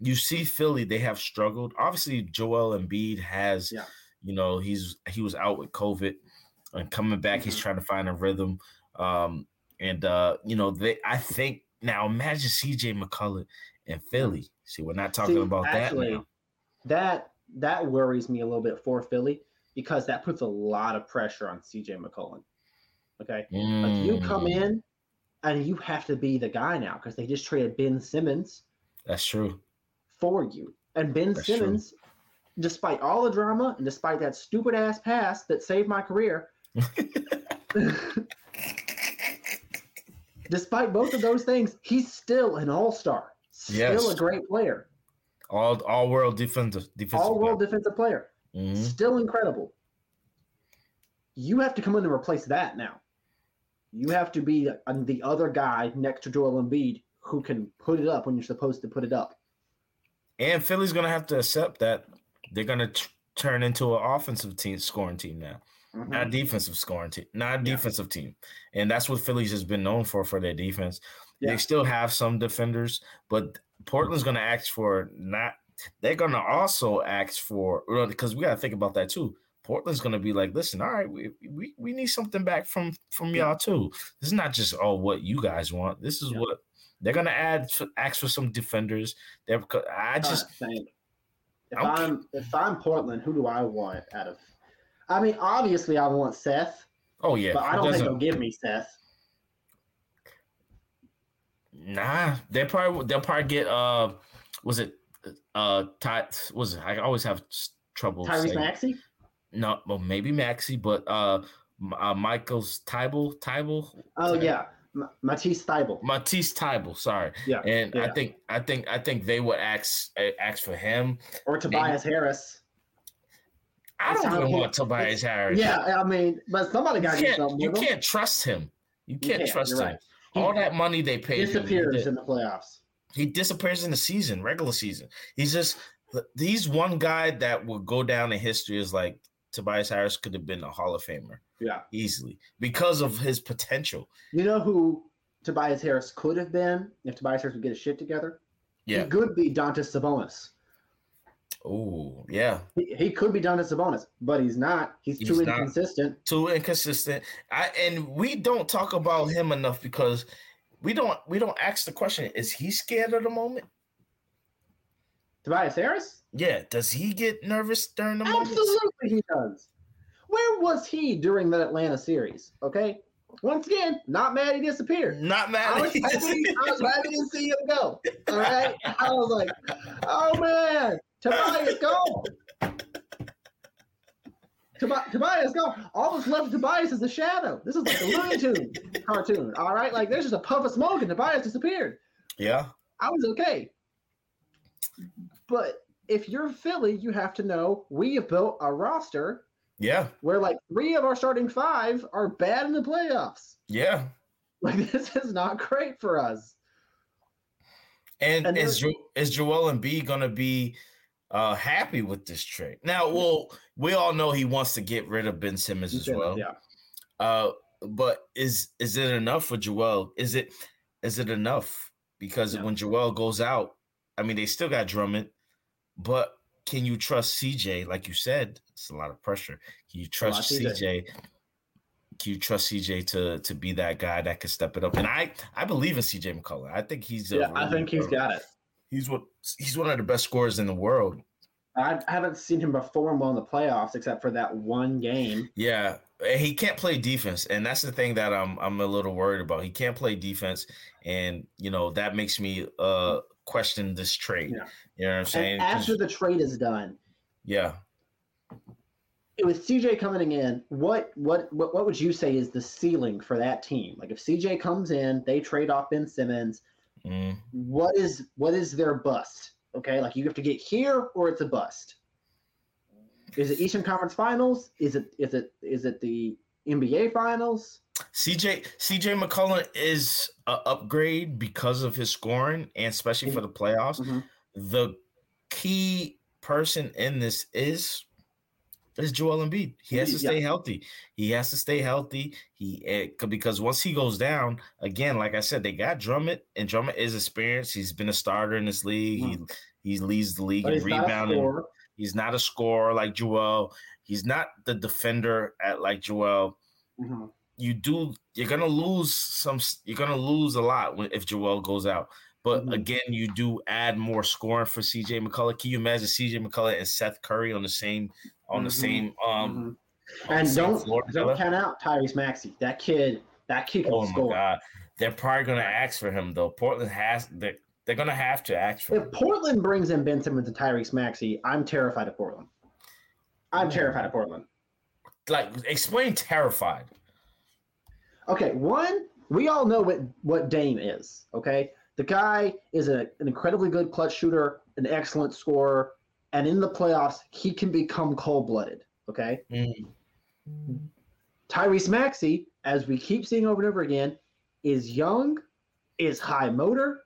you see Philly they have struggled. Obviously, Joel Embiid has, Yeah. you know, he's he was out with COVID and coming back, he's Mhm. trying to find a rhythm. Um, and uh, you know, they I think now imagine CJ McCollum in Philly. See, we're not talking See, about actually, that now. That that worries me a little bit for Philly because that puts a lot of pressure on CJ McCollum. Okay. Like you come Mm, in and you have to be the guy now because they just traded Ben Simmons That's true. for you. And Ben That's true. Simmons, despite all the drama and despite that stupid ass pass that saved my career, <laughs> <laughs> despite both of those things, he's still an all star. Still Yes. a great player. All all world defensive defensive. All world defensive player. Mhm. Still incredible. You have to come in and replace that now. You have to be the, the other guy next to Joel Embiid who can put it up when you're supposed to put it up. And Philly's gonna have to accept that they're gonna t- turn into an offensive team scoring team now, not mm-hmm. defensive scoring team, not Yeah. defensive team. And that's what Philly's has been known for for their defense. Yeah. They still have some defenders, but Portland's gonna ask for not. They're gonna also ask for because we gotta think about that too. Portland's gonna be like, listen, all right, we we, we need something back from from y'all too. This is not just oh what you guys want. This is Yeah. what they're gonna add for, ask for some defenders. They're I uh, just Just think. If I'm if I'm Portland, who do I want out of? I mean, obviously I want Seth, oh yeah, but I don't think they'll give me Seth. Nah, they probably they'll probably get uh was it uh Ty was it I always have trouble Tyrese saying Maxey. no well maybe Maxey but uh, uh Michael's Thybulle Thybulle Oh yeah, M- Matisse Thybulle. Matisse Thybulle sorry Yeah, and I think I think I think they would ask uh, ask for him or Tobias Harris. I don't he- want Tobias Harris Yeah, I mean, but somebody got to you do can't something. you can't trust him you can't can't, trust him right. He all that money they paid he disappears did- in the playoffs. he disappears in the season, regular season. He's just he's one guy that will go down in history as like Tobias Harris could have been a Hall of Famer Yeah. easily because of his potential. You know who Tobias Harris could have been if Tobias Harris would get his shit together? Yeah. He could be Dontas Sabonis. Oh, yeah. He, he could be Dontas Sabonis, but he's not. He's, He's too not. inconsistent. Too inconsistent. I and we don't talk about him enough because we don't we don't ask the question, is he scared of the moment? Tobias Harris? Yeah. Does he get nervous during the moment? Absolutely, he does. Where was he during that Atlanta series? Okay. Once again, not mad he disappeared. Not mad. I was, happy, I was happy to see him go. All right. <laughs> I was like, oh man, Tobias gone. Tobi- Tobias gone. All that's left of Tobias is the shadow. This is like a Looney Tune cartoon. All right. Like there's just a puff of smoke and Tobias disappeared. yeah. I was okay. But if you're Philly, you have to know we have built a roster Yeah. where like three of our starting five are bad in the playoffs. Yeah. Like <laughs> this is not great for us. And, And is jo- is Joel Embiid gonna be uh happy with this trade? Now, well, we all know he wants to get rid of Ben Simmons as well. Yeah. Uh, but is is it enough for Joel? Is it is it enough? Because Yeah. when Joel goes out, I mean, they still got Drummond, but can you trust CJ? Like you said, it's a lot of pressure. Can you trust CJ. CJ? Can you trust CJ to to be that guy that can step it up? And I I believe in CJ McCollum. I think he's Yeah, I think he's got it. He's what he's one of the best scorers in the world. I haven't seen him perform well in the playoffs except for that one game. Yeah, he can't play defense, and that's the thing that I'm I'm a little worried about. He can't play defense, and you know that makes me uh question this trade. Yeah. You know what I'm saying? And after the trade is done, yeah. With CJ coming in, what, what what what would you say is the ceiling for that team? Like if CJ comes in, they trade off Ben Simmons. Mm. What is what is their bust? Okay, like you have to get here or it's a bust. Is it Eastern Conference Finals? Is it is it is it the NBA Finals? CJ CJ McCollum is an upgrade because of his scoring and especially for the playoffs. Mm-hmm. The key person in this is is Joel Embiid. He has to stay yeah. healthy. He has to stay healthy. He uh, because once he goes down again, like I said, they got Drummond, and Drummond is experienced. He's been a starter in this league. Mm-hmm. He he leads the league in rebounding. He's not a scorer like Joel. He's not the defender at like Joel. Mm-hmm. You do. You're gonna lose some. You're gonna lose a lot when, if Joel goes out. But mm-hmm. again, you do add more scoring for CJ McCollum. Can you imagine CJ McCollum and Seth Curry on the same on mm-hmm. the same um mm-hmm. and don't don't count out Tyrese Maxey. That kid, that kid can oh score. my god. They're probably gonna ask for him though. Portland has they're, they're gonna have to ask for if him. Portland brings in Ben Simmons and Tyrese Maxey, I'm terrified of Portland. I'm terrified of Portland. Like explain terrified. Okay, one, we all know what what Dame is, okay? The guy is a, an incredibly good clutch shooter, an excellent scorer, and in the playoffs, he can become cold blooded. Okay. Mm. Tyrese Maxey, as we keep seeing over and over again, is young, is high motor,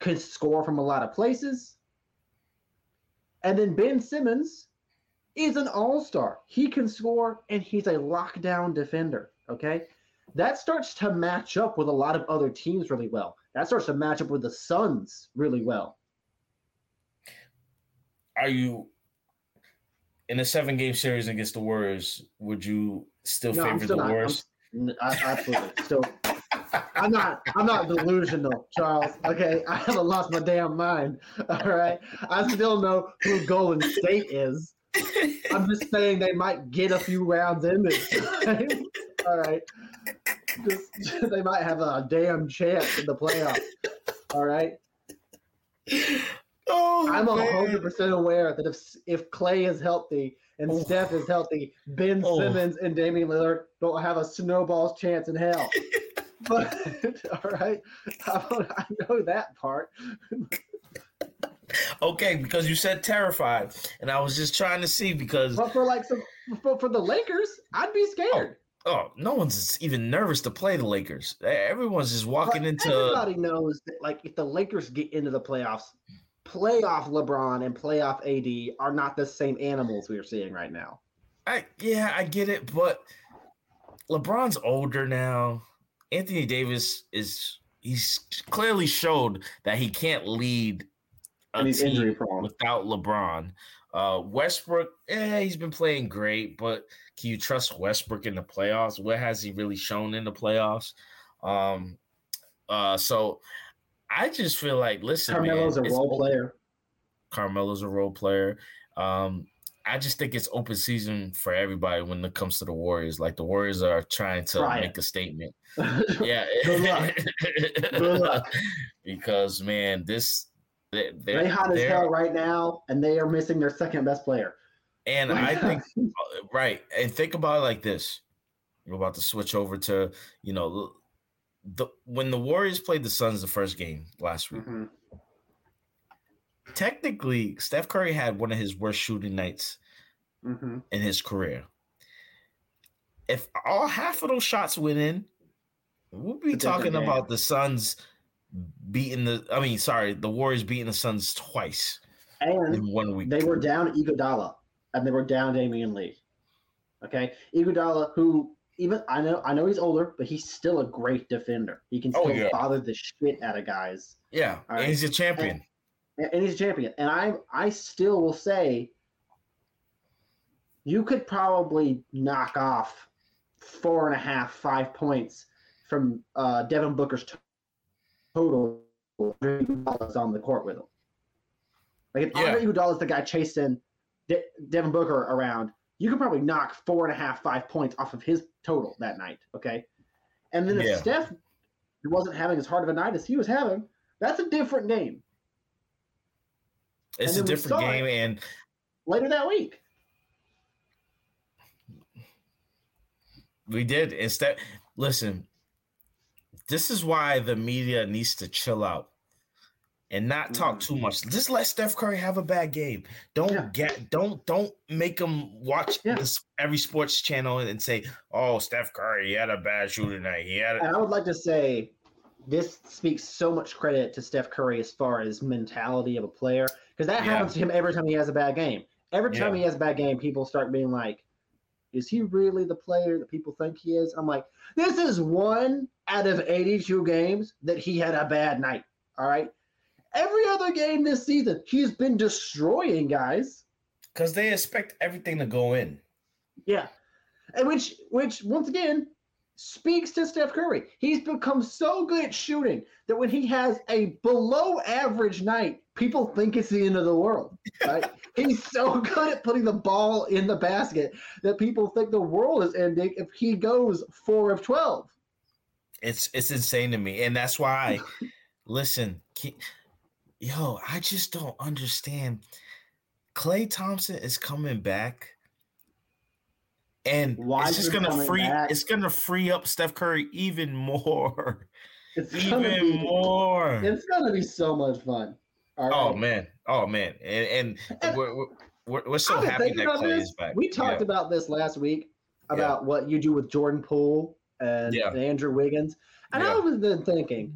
can score from a lot of places. And then Ben Simmons is an all star. He can score and he's a lockdown defender. Okay. That starts to match up with a lot of other teams really well that starts to match up with the Suns really well. Are you in a seven game series against the Warriors? Would you still no, favor still the not, Warriors? I, absolutely. Still, I'm not. I'm not delusional, Charles. Okay, <laughs> I haven't lost my damn mind. <laughs> All right, I still know who Golden State is. I'm just saying they might get a few rounds in this. Time. <laughs> All right. Just, they might have a damn chance in the playoffs. All right. Oh, I'm hundred percent aware that if if Klay is healthy and oh. Steph is healthy, Ben oh. Simmons and Damian Lillard don't have a snowball's chance in hell. <laughs> but <laughs> all right, I, I know that part. okay, because you said terrified, and I was just trying to see because. But for like some, for, for the Lakers, I'd be scared. Oh, oh no one's even nervous to play the Lakers. Everyone's just walking but into. Everybody knows that, like, if the Lakers get into the playoffs, playoff LeBron and playoff AD are not the same animals we are seeing right now. I yeah, I get it, but LeBron's older now. Anthony Davis is he's clearly showed that he can't lead a team without LeBron. Uh, Westbrook, eh, he's been playing great, but can you trust Westbrook in the playoffs? What has he really shown in the playoffs? Um, uh, so I just feel like, listen, Carmelo's man, a role player. Carmelo's a role player. Um, I just think it's open season for everybody when it comes to the Warriors. Like the Warriors are trying to Try make it. a statement. <laughs> yeah. Good luck. <laughs> Good luck. because man, this they, they're, they hot as hell right now, and they are missing their second best player. And I think <laughs> right, and think about it like this: we're about to switch over to you know the when the Warriors played the Suns the first game last week. Mm-hmm. Technically, Steph Curry had one of his worst shooting nights mm-hmm. in his career. If all half of those shots went in, we'll be talking about the Suns beating the. I mean, sorry, the Warriors beating the Suns twice and in one week. They were down Iguodala and they were down Damion Lee. Okay, Iguodala, who even I know I know he's older, but he's still a great defender. He can oh, still oh, yeah. bother the shit out of guys. Yeah, right? and he's a champion. And, and he's a champion. And I I still will say you could probably knock off four and a half, five points from uh, Devin Booker's total on the court with him. Like if yeah. Andre Iguodala is the guy chasing De- Devin Booker around, you could probably knock four and a half, five points off of his total that night. Okay. And then if Yeah. Steph wasn't having as hard of a night as he was having, that's a different game It's a And then we different game, and later that week. we did instead. Listen, this is why the media needs to chill out and not talk too mm-hmm. much. Just let Steph Curry have a bad game. Don't Yeah. get don't don't make him watch Yeah. this every sports channel and say, "Oh, Steph Curry, he had a bad shooting night. He had." A, And I would like to say this speaks so much credit to Steph Curry as far as mentality of a player because that Yeah. happens to him every time he has a bad game. Every time he has a bad game, people start being like, "Is he really the player that people think he is?" I'm like, "This is one out of 82 games that he had a bad night." All right. Every other game this season, he's been destroying guys. Because they expect everything to go in. Yeah. And which which once again speaks to Steph Curry. He's become so good at shooting that when he has a below average night, people think it's the end of the world. <laughs> Right? He's so good at putting the ball in the basket that people think the world is ending if he goes 4 of 12. It's it's insane to me, and that's why. <laughs> listen, ke- yo, I just don't understand. Klay Thompson is coming back, and Why it's just gonna free. back? It's gonna free up Steph Curry even more, <laughs> It's even be more. it's gonna be so much fun. All oh, right. Oh man, oh man, and, and And- we're, we're- we're we're so happy that Klay this. is back. We talked Yeah. about this last week about what you do with Jordan Poole and, Yeah. and Andrew Wiggins. And Yeah. I was then thinking,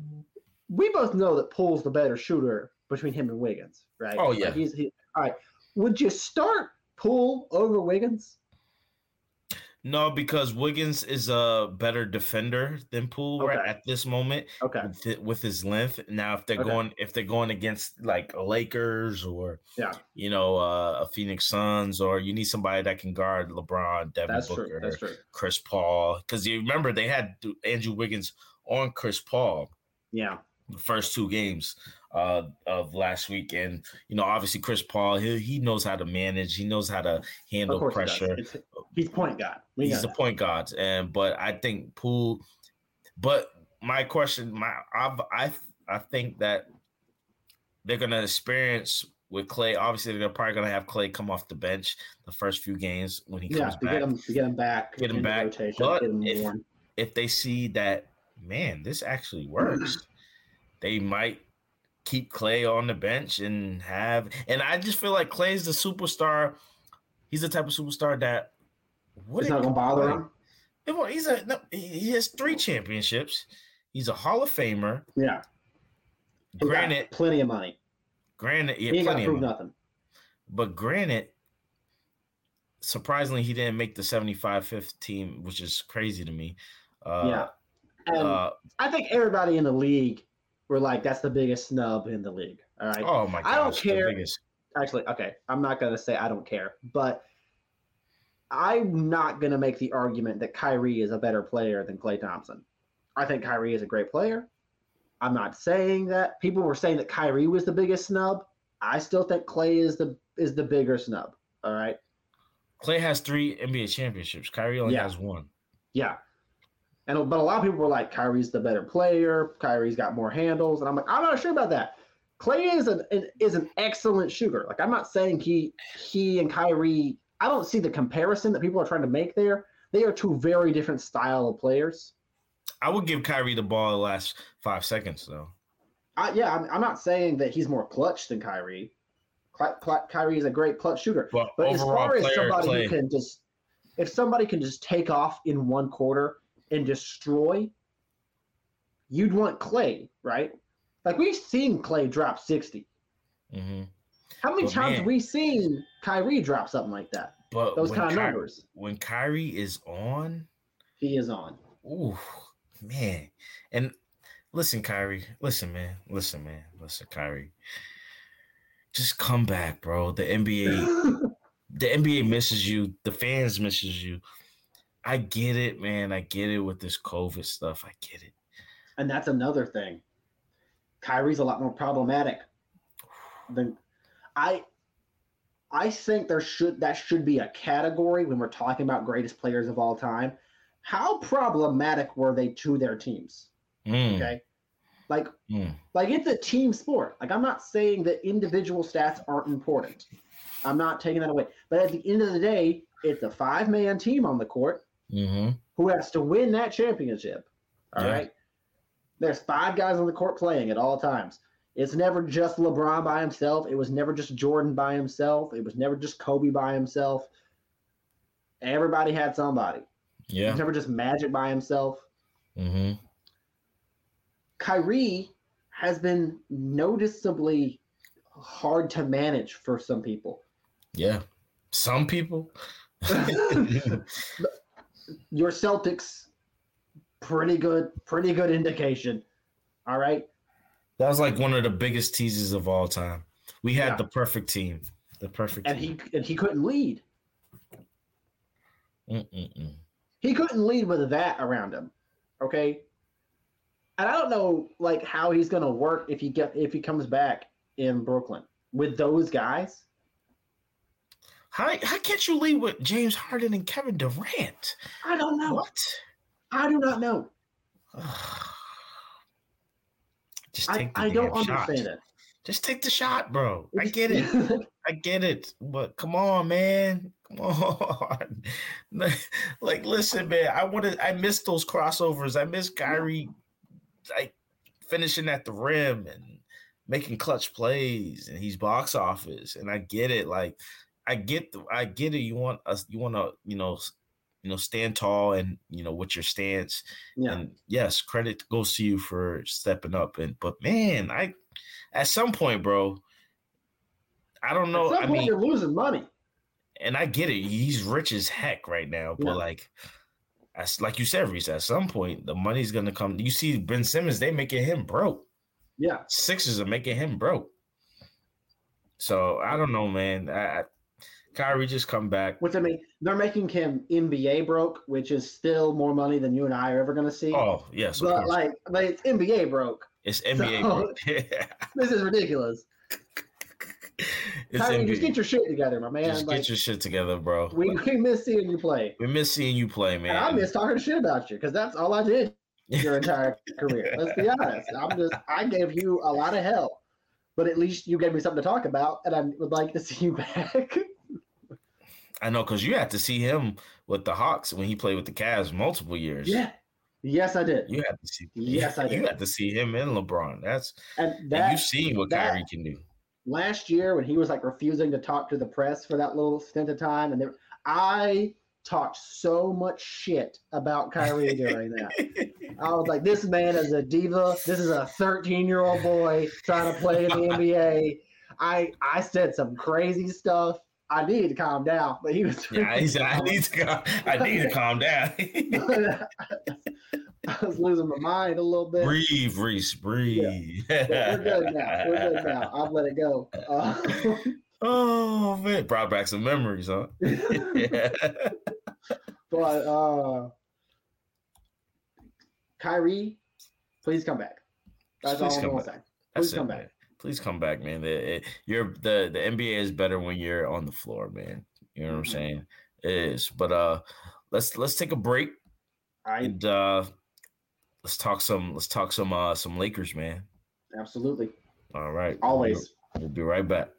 we both know that Poole's the better shooter between him and Wiggins, right? Oh, Like, yeah. he's he, all right. Would you start Poole over Wiggins? No, because Wiggins is a better defender than Poole right at this moment. Okay. with, it- with his length. Now, if they're Okay. going if they're going against like Lakers or Yeah. you know uh, a Phoenix Suns, or you need somebody that can guard LeBron, Devin That's Booker, true. That's true. Chris Paul, because you remember they had Andrew Wiggins on Chris Paul Yeah. The first two games uh, of last week, and you know obviously Chris Paul he he knows how to manage, he knows how to handle pressure. he he's point guard. We He's the point guard, and but I think Poole. But my question, my I've, I I think that they're gonna experience with Klay. Obviously, they're probably gonna have Klay come off the bench the first few games when he Yeah, comes to back. get him to get him back. Get him back, Rotation, but get him if- warm. If they see that, man, this actually works, they might keep Klay on the bench and have. And I just feel like Klay's the superstar. He's the type of superstar that. What It's not gonna bother him. Well, He's a no, he has three championships. He's a Hall of Famer. Yeah. He Granted, plenty of money. granted, yeah, he ain't got to plenty of money. nothing. But granted, surprisingly, he didn't make the 75th team, which is crazy to me. Uh, yeah. And uh, I think everybody in the league were like, that's the biggest snub in the league. All right. oh my god! I don't care. Biggest, Actually, okay. I'm not going to say I don't care, but I'm not going to make the argument that Kyrie is a better player than Klay Thompson. I think Kyrie is a great player. I'm not saying that people were saying that Kyrie was the biggest snub. I still think Klay is the is the bigger snub. All right. Klay has three NBA championships. Kyrie only Yeah. has one. Yeah. And but a lot of people were like, Kyrie's the better player. Kyrie's got more handles, and I'm like, I'm not sure about that. Klay is an, an is an excellent shooter. Like I'm not saying he he and Kyrie. I don't see the comparison that people are trying to make there. They are two very different style of players. I would give Kyrie the ball the last five seconds, though. I, yeah, I'm, I'm not saying that he's more clutch than Kyrie. Cly, Kyrie is a great clutch shooter. But, But as overall far as somebody who can just, if somebody can just take off in one quarter and destroy, you'd want Klay, right? Like we've seen Klay drop 60. Mhm. How many But times man- have we seen Kyrie drop something like that? But Those kind of Ky- numbers. when Kyrie is on, He is on. Ooh, man. And listen, Kyrie. Listen, man. Listen, man. Listen, Kyrie. Just come back, bro. The NBA, <laughs> the NBA misses you. The fans misses you. I get it, man. I get it with this COVID stuff. I get it. and that's another thing. Kyrie's a lot more problematic than I. I think there should that should be a category when we're talking about greatest players of all time. How problematic were they to their teams? Mm, Okay. Like mm. like it's a team sport. Like I'm not saying that individual stats aren't important. I'm not taking that away. But at the end of the day, it's a five man team on the court hmm who has to win that championship. All right. Yeah. There's five guys on the court playing at all times. It's never just LeBron by himself. It was never just Jordan by himself. It was never just Kobe by himself. Everybody had somebody. It Yeah. was never just Magic by himself. Mm hmm Kyrie has been noticeably hard to manage for some people. Yeah. Some people. <laughs> <laughs> Your Celtics, pretty good, pretty good indication. All right. That was like one of the biggest teases of all time. We had Yeah. the perfect team. The perfect And team. he and he couldn't lead. Mm-mm-mm. He couldn't lead with that around him. Okay. And I don't know like how he's gonna work if he get if he comes back in Brooklyn with those guys. How how can't you lead with James Harden and Kevin Durant? I don't know. What? I do not know. Just I, take the I don't shot. understand it. Just take the shot, bro. I get it. <laughs> I get it. But come on, man. Come on. <laughs> like, listen, man. I wanted I missed those crossovers. I miss Kyrie like finishing at the rim and making clutch plays and he's box office. And I get it. Like, I get the I get it. You want us you want to, you know, you know, stand tall and you know with your stance. yeah. And yes, credit goes to you for stepping up. And but man, I at some point, bro, I don't know. At some I point mean, you're losing money. and I get it. He's rich as heck right now, but Yeah. like, as like you said, Reese, at some point the money's gonna come. You see, Ben Simmons, they making him broke. Yeah. Sixers are making him broke. So I don't know, man. I, Kyrie just come back. Which I mean, they're making him NBA broke, which is still more money than you and I are ever gonna see. Oh yes, but like, but it's NBA broke. it's NBA. so- broke. <laughs> This is ridiculous. <laughs> it's Kyrie, just get your shit together, my man. Just like, get your shit together, bro. we, we miss seeing you play. We miss seeing you play, man. And I miss talking shit about you because that's all I did your <laughs> entire career. Let's be honest. I'm just I gave you a lot of hell, but at least you gave me something to talk about, and I would like to see you back. I know because you had to see him with the Hawks when he played with the Cavs multiple years. yeah. Yes, I did. You had to see. Yes, I <laughs> did. You had to see him and LeBron. That's And and you've seen what that- Kyrie can do. last year when he was like refusing to talk to the press for that little stint of time, and there, I talked so much shit about Kyrie during that. <laughs> I was like, this man is a diva. This is a 13 year old boy trying to play in the NBA. I I said some crazy stuff. I need to calm down, but he was. yeah, he said, I need to. <laughs> Calm, I need to calm down. <laughs> I was losing my mind a little bit. breathe, Reese. Breathe. But we're good now. We're good now. I've let it go. <laughs> Uh, oh man, brought back some memories, huh? yeah. but uh, Kyrie, please come back. That's Please all I'm come gonna back. say. That's Please it, come man. Please come back, man. The, it- you're the the NBA is better when you're on the floor, man. You know what I'm Mhm. saying? It is. But uh, let's let's take a break I and uh, let's talk some let's talk some uh some Lakers, man. absolutely All right, always. We'll be right back.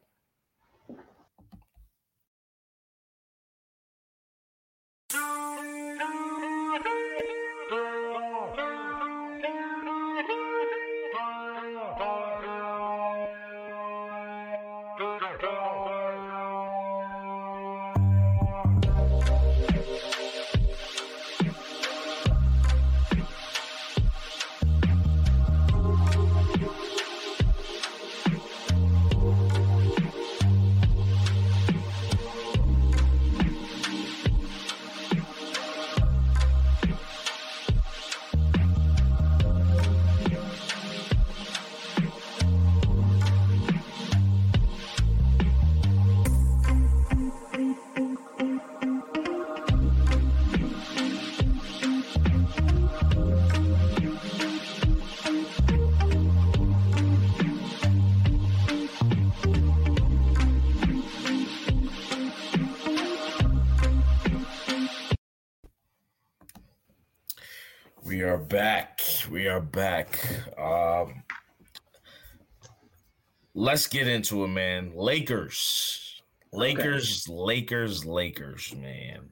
Let's get into it, man. Lakers, Lakers, okay. Lakers, Lakers, man.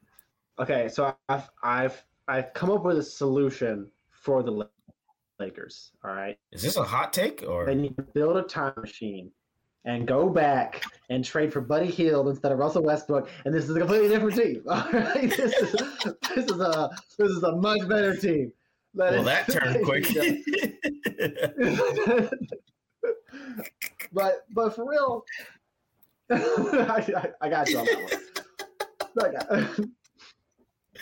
Okay, so I've I've I've come up with a solution for the Lakers. All right. Is this a hot take or they need to build a time machine and go back and trade for Buddy Hield instead of Russell Westbrook, and this is a completely different team. <laughs> All right, this is this is a this is a much better team. That well, is, that turned quick. <laughs> <laughs> but but for real, <laughs> I, I, I, got you on that one. <laughs>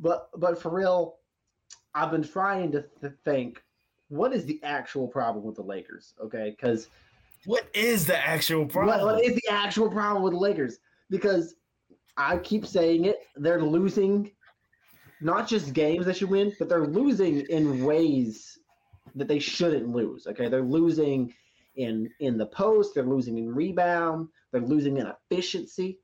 but but for real, I've been trying to th- think what is the actual problem with the Lakers? Okay, because what is the actual problem? What, what is the actual problem with the Lakers? Because I keep saying it, they're losing not just games they should win, but they're losing in ways that they shouldn't lose. Okay, they're losing in in the post, they're losing in rebound, they're losing in efficiency.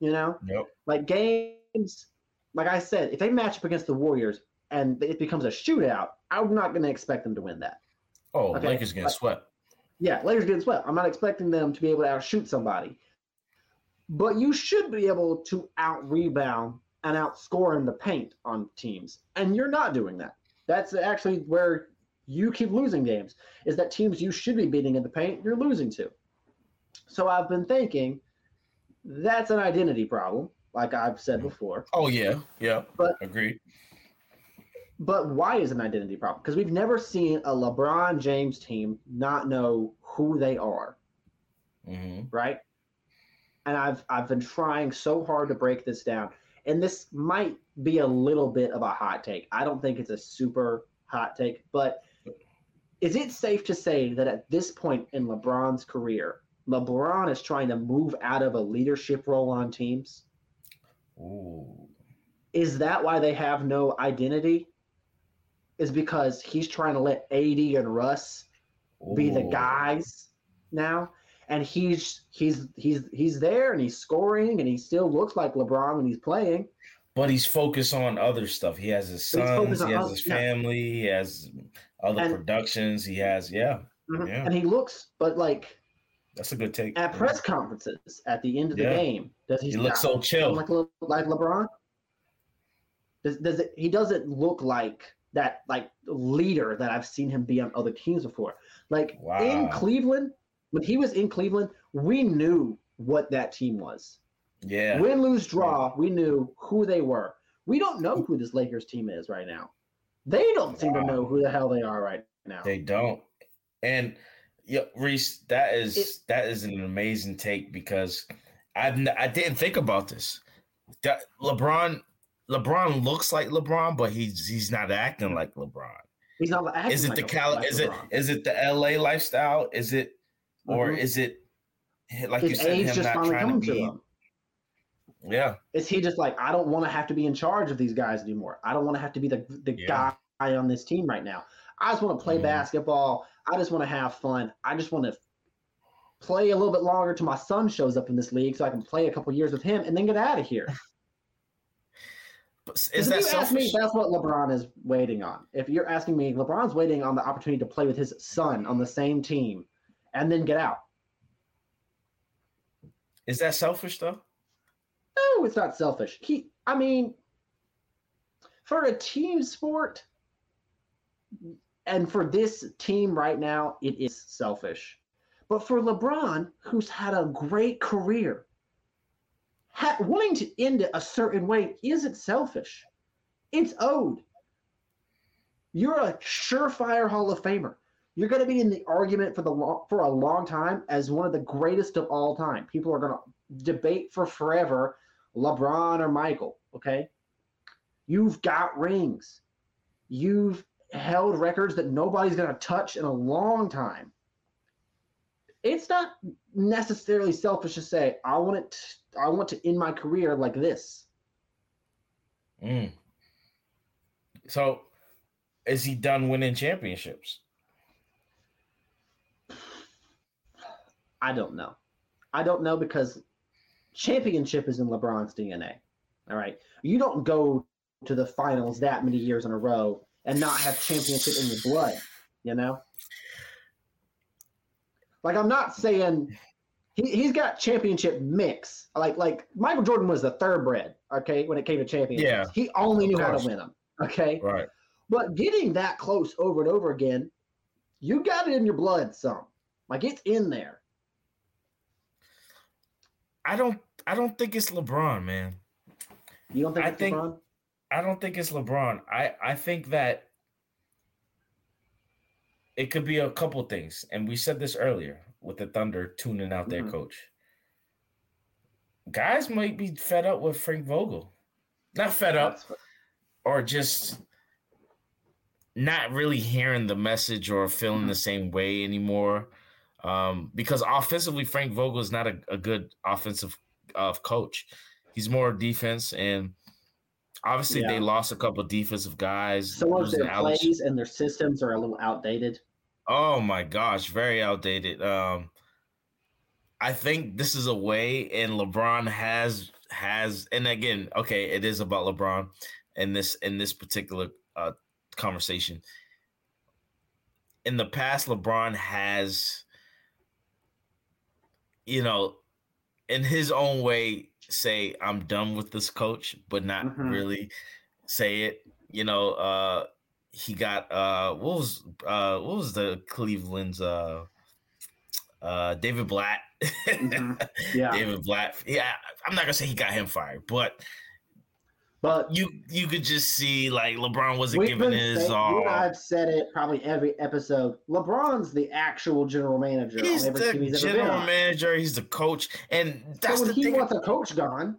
You know, yep. like games. Like I said, if they match up against the Warriors and it becomes a shootout, I'm not going to expect them to win that. Oh, okay? Lakers getting swept. Yeah, Lakers getting swept. I'm not expecting them to be able to outshoot somebody. But you should be able to out rebound and outscore in the paint on teams. And you're not doing that. That's actually where you keep losing games, is that teams you should be beating in the paint, you're losing to. So I've been thinking that's an identity problem, like I've said before. Oh yeah, yeah. But agreed. But why is an identity problem? Because we've never seen a LeBron James team not know who they are, mm-hmm. right? And I've I've been trying so hard to break this down, and this might be a little bit of a hot take. I don't think it's a super hot take, but is it safe to say that at this point in LeBron's career, LeBron is trying to move out of a leadership role on teams? Ooh. Is that why they have no identity? is because he's trying to let AD and Russ be the guys now. And he's he's he's he's there and he's scoring and he still looks like LeBron when he's playing. But he's focused on other stuff. He has his sons, he has other, his family, yeah. he has other and, productions. He has, yeah, mm-hmm. yeah. And he looks, but like that's a good take. At yeah. press conferences at the end of the yeah. game, does he, he look so chill like like LeBron? Does, does it? He doesn't look like that like leader that I've seen him be on other teams before. Like wow. in Cleveland, when he was in Cleveland, we knew what that team was. Yeah. Win, lose, draw, we knew who they were. We don't know who this Lakers team is right now. They don't seem wow. to know who the hell they are right now. They don't. And yeah, Reese, that is it, that is an amazing take because I've I didn't think about this. That LeBron LeBron looks like LeBron, but he's he's not acting like LeBron. He's not acting. Is it like the Cal? Like is it is it the LA lifestyle? Is it or mm-hmm. is it like His you said him not trying to be? To yeah. Is he just like I don't want to have to be in charge of these guys anymore? I don't want to have to be the the yeah. guy on this team right now. I just want to play mm-hmm. basketball. I just want to have fun. I just want to play a little bit longer till my son shows up in this league so I can play a couple years with him and then get out of here. <laughs> Is that selfish? Me, that's what LeBron is waiting on. If you're asking me, LeBron's waiting on the opportunity to play with his son on the same team and then get out. Is that selfish though? No, it's not selfish. He I mean for a team sport and for this team right now, it is selfish. But for LeBron, who's had a great career, ha- wanting to end it a certain way isn't selfish. It's owed. You're a surefire Hall of Famer. You're going to be in the argument for the long, for a long time as one of the greatest of all time. People are going to debate for forever LeBron or Michael. Okay, you've got rings. You've held records that nobody's going to touch in a long time. It's not necessarily selfish to say I want it. I want to end my career like this. Mm. So, is he done winning championships? I don't know. I don't know because championship is in LeBron's DNA. All right. You don't go to the finals that many years in a row and not have championship in your blood, you know? Like I'm not saying he, he's got championship mix. Like like Michael Jordan was the thoroughbred, okay, when it came to championships. Yeah, he only knew how to win them. Okay. Right. But getting that close over and over again, you got it in your blood some. Like it's in there. I don't. I don't think it's LeBron, man. You don't think I it's think- LeBron? I don't think it's LeBron. I I think that it could be a couple things, and we said this earlier with the Thunder tuning out their Mhm. coach. Guys might be fed up with Frank Vogel, not fed up, or just not really hearing the message or feeling the same way anymore. Um, because offensively, Frank Vogel is not a, a good offensive uh, coach. He's more defense, and obviously they lost a couple of defensive guys. Some of their Alex- plays and their systems are a little outdated. Oh my gosh, very outdated. Um, I think this is a way, and LeBron has has, and again, okay, it is about LeBron in this in this particular uh, conversation. In the past, LeBron has, you know, in his own way, say I'm done with this coach, but not Mhm. really say it. You know, uh, he got uh, what was uh, what was the Cleveland's uh, uh, David Blatt. Mhm. <laughs> Yeah. David Blatt. Yeah, I'm not gonna say he got him fired, but But you you could just see like LeBron wasn't giving his saying, you all. and I've said it probably every episode. LeBron's the actual general manager He's on every team the he's general manager. He's the coach, and that's so when the he thing. wants a coach gone,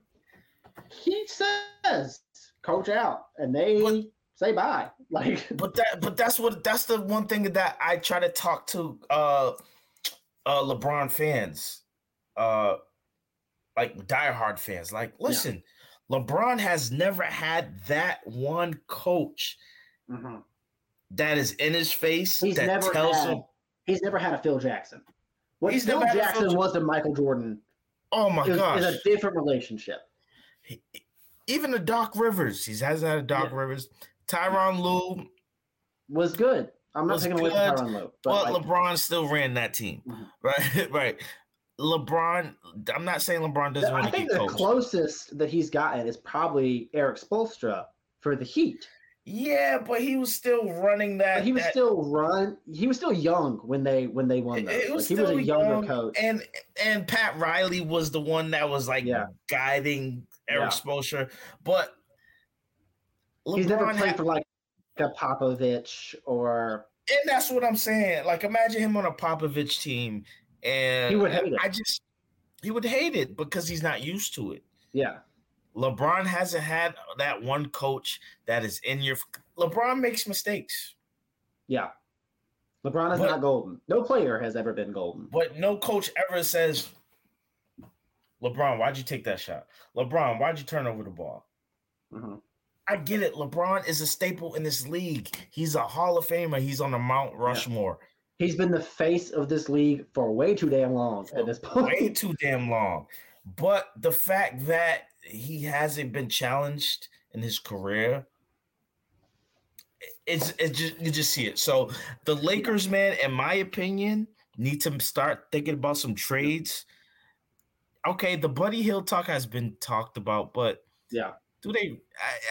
he says coach out, and they But- say bye. <laughs> Like But that, but that's what that's the one thing that I try to talk to uh, uh LeBron fans, uh, like diehard fans. Like, listen, LeBron has never had that one coach Mhm. that is in his face he's that never tells had. him, He's never had a Phil Jackson. What He's Phil never had a Phil Jackson was to Michael Jordan "Oh my is, gosh." is a different relationship. Even the Doc Rivers, he has had a Doc Yeah. Rivers. Tyronn Lue, Was good. I'm not taking away from good, Tyronn Lue, but but like, LeBron still ran that team, Mhm. <laughs> right? <laughs> right. LeBron, I'm not saying LeBron doesn't I think the coached. closest that he's gotten is probably Erik Spoelstra for the Heat. Yeah, but he was still running that. But he was that- still run. He was still young when they when they won those. it Like, was he was a younger young, coach. and and Pat Riley was the one that was like Yeah. guiding Erik Yeah. Spoelstra, but He's never played had- for like a Popovich or and that's what I'm saying. Like, imagine him on a Popovich team, and He would hate it. I just he would hate it because he's not used to it. yeah. LeBron hasn't had that one coach that is in your. LeBron makes mistakes, Yeah. LeBron is But- not golden. No player has ever been golden. but no coach ever says, "LeBron, why'd you take that shot? LeBron, why'd you turn over the ball?" Mhm. I get it. LeBron is a staple in this league. He's a Hall of Famer. He's on the Mount Rushmore. He's been the face of this league for way too damn long at this point. way too damn long. But the fact that he hasn't been challenged in his career, it's it just you just see it. So the Lakers, man, in my opinion, need to start thinking about some trades. Okay, the Buddy Hield talk has been talked about, but Yeah. do they?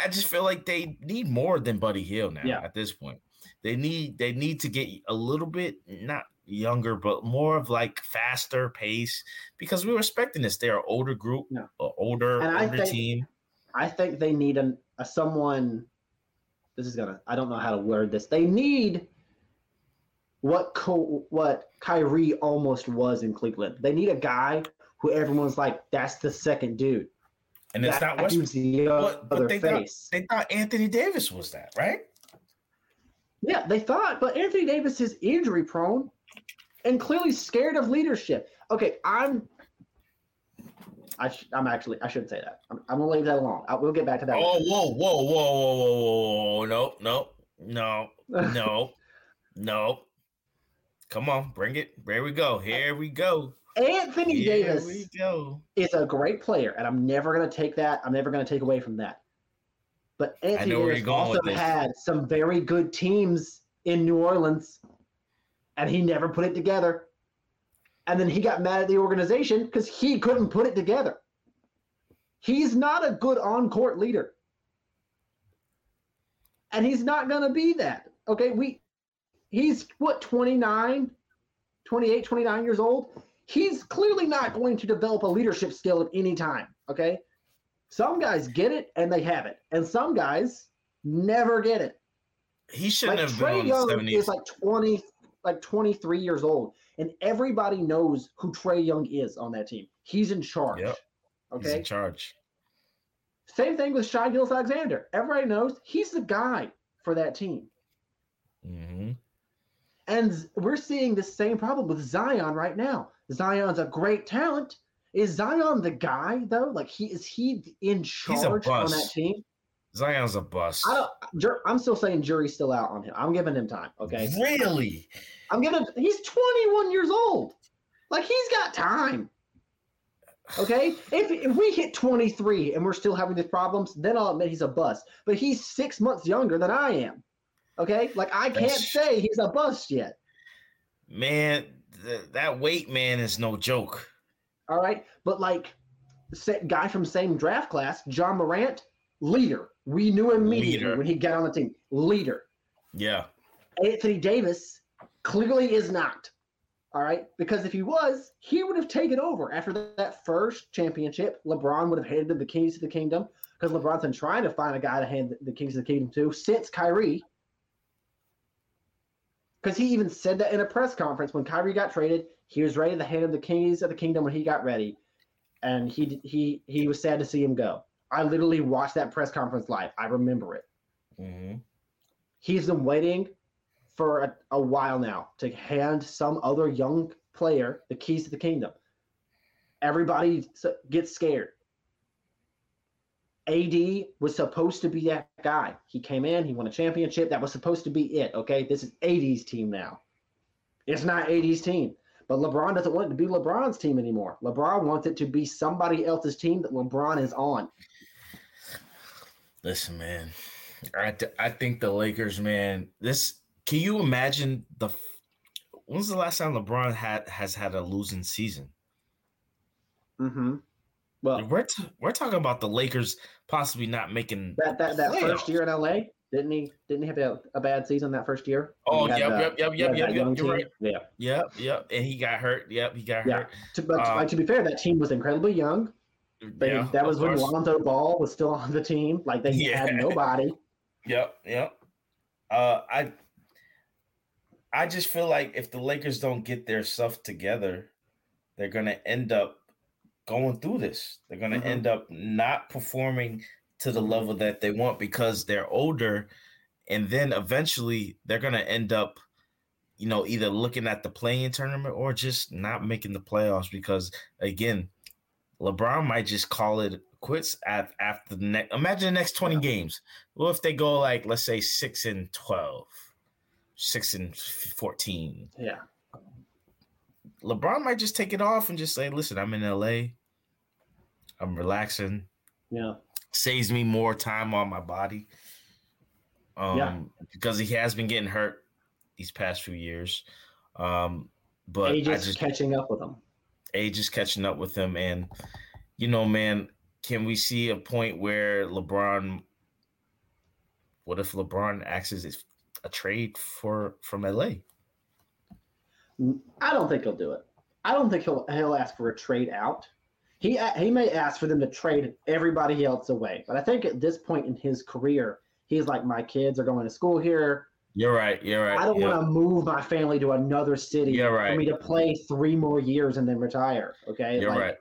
I, I just feel like they need more than Buddy Hield now. Yeah. At this point, they need they need to get a little bit not younger, but more of like faster pace because we were expecting this. They're an older group, Yeah. a older And I think- team. I think they need an, a someone. This is gonna. I don't know how to word this. They need what Co- what Kyrie almost was in Cleveland. They need a guy who everyone's like, that's the second dude. And it's that not dude's the but- but they thought- They thought Anthony Davis was that, right? Yeah, they thought, but Anthony Davis is injury prone and clearly scared of leadership. Okay, I'm. I sh- I'm actually I shouldn't say that. I'm, I'm gonna leave that alone. I, we'll get back to that. Oh, whoa, whoa, whoa, whoa, whoa, whoa, whoa! No, no, no, no, no. Come on, bring it. Here we go. Here we go. Anthony Here Davis we go. is a great player, and I'm never gonna take that. I'm never gonna take away from that. But Anthony Davis also had some very good teams in New Orleans, and he never put it together. And then he got mad at the organization because he couldn't put it together. He's not a good on court leader. And he's not going to be that. Okay, we he's what 29, 28, 29 years old. He's clearly not going to develop a leadership skill at any time, okay? Some guys get it and they have it, and some guys never get it. He shouldn't Like have Trae been Young 70s. is like 20 like 23 years old and everybody knows who Trae Young is on that team. He's in charge. Yep. He's Okay? in charge. Same thing with Shai Gilgeous-Alexander. Everybody knows he's the guy for that team. hmm And we're seeing the same problem with Zion right now. Zion's a great talent. Is Zion the guy though? Like he is he in charge on that team? Zion's a bust. I don't, I'm still saying jury's still out on him. I'm giving him time. Okay. Really? I'm gonna. He's 21 years old. Like he's got time. Okay. If if we hit 23 and we're still having these problems, then I'll admit he's a bust. But he's six months younger than I am. Okay. Like I can't That's- say he's a bust yet. Man, th- that weight man is no joke. All right. But like, guy from same draft class, Ja Morant, leader. We knew immediately Leader. when he got on the team. Leader. Yeah. Anthony Davis clearly is not. All right, because if he was, he would have taken over after that, first championship. LeBron would have handed the keys to the kingdom because LeBron's been trying to find a guy to hand the, the keys to the kingdom to since Kyrie. Because he even said that in a press conference when Kyrie got traded, he was ready to hand the keys of the kingdom when he got ready, and he he he was sad to see him go. I literally watched that press conference live. I remember it hmm he's been waiting for a, a while now to hand some other young player the keys to the kingdom. Everybody gets scared. AD was supposed to be that guy. He came in, he won a championship. That was supposed to be it. Okay. This is AD's team now. It's not AD's team. But LeBron doesn't want it to be LeBron's team anymore. LeBron wants it to be somebody else's team that LeBron is on. Listen, man. I, th- I think the Lakers, man. This can you imagine the when's the last time LeBron had has had a losing season? Mm-hmm. Well, We're t- we're talking about the Lakers possibly not making. that that, that first year in LA, didn't he? Didn't he have a, a bad season that first year? Oh, yep, the- yep, yep, yep, yep, yep. You're right. Yeah, Yep, yep. And he got hurt. Yep, he got Yeah. hurt. to, but like to be fair, that team was incredibly young. They, Yeah, that was when. Lonzo Ball was still on the team. Like they Yeah. had nobody. <laughs> Yep, yep. Uh, I I just feel like if the Lakers don't get their stuff together, they're gonna end up going through this. They're gonna Mhm. end up not performing to the level that they want because they're older, and then eventually they're gonna end up, you know, either looking at the playing tournament or just not making the playoffs because again, LeBron might just call it quits at after the next. Imagine the next twenty games. well if they go like let's say six and 12, 6 and fourteen? Yeah. LeBron might just take it off and just say, "Listen, I'm in LA. I'm relaxing. Yeah. Saves me more time on my body." Um, Yeah. because he has been getting hurt these past few years. Um, but Age I is just catching up with them. age is catching up with him, and you know, man, can we see a point where LeBron? What if LeBron acts as a trade for from LA? I don't think he'll do it. I don't think he'll he'll ask for a trade out. He he may ask for them to trade everybody else away, but I think at this point in his career, he's like, my kids are going to school here. You're right. You're right. I don't yeah. want to move my family to another city for right. me to play three more years and then retire. Okay, You're Like, right.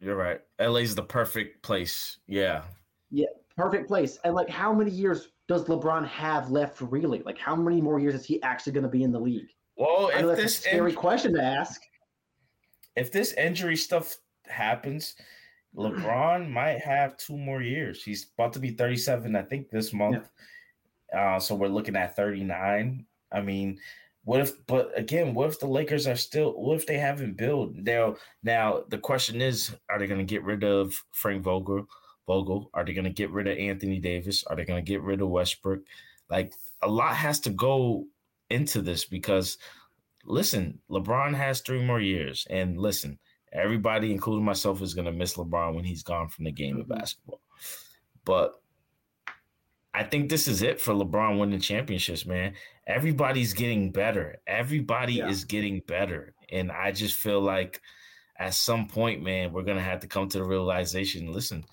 You're right. LA's the perfect place. Yeah. Yeah, perfect place. And like, how many years does LeBron have left? Really, like, how many more years is he actually going to be in the league? Well, if that's a scary in- question to ask. if this injury stuff happens, LeBron might have two more years. He's about to be 37, I think, this month. Uh, so we're looking at 39. I mean, what if? But again, what if the Lakers are still? What if they haven't built? Now, now the question is, are they going to get rid of Frank Vogel? Vogel? Are they going to get rid of Anthony Davis? Are they going to get rid of Westbrook? Like a lot has to go into this because listen, LeBron has three more years. And listen, everybody, including myself, is going to miss LeBron when he's gone from the game of mm-hmm. basketball. But I think this is it for LeBron winning championships, man. Everybody's getting better. Everybody yeah. is getting better. And I just feel like at some point, man, we're gonna have to come to the realization. Listen,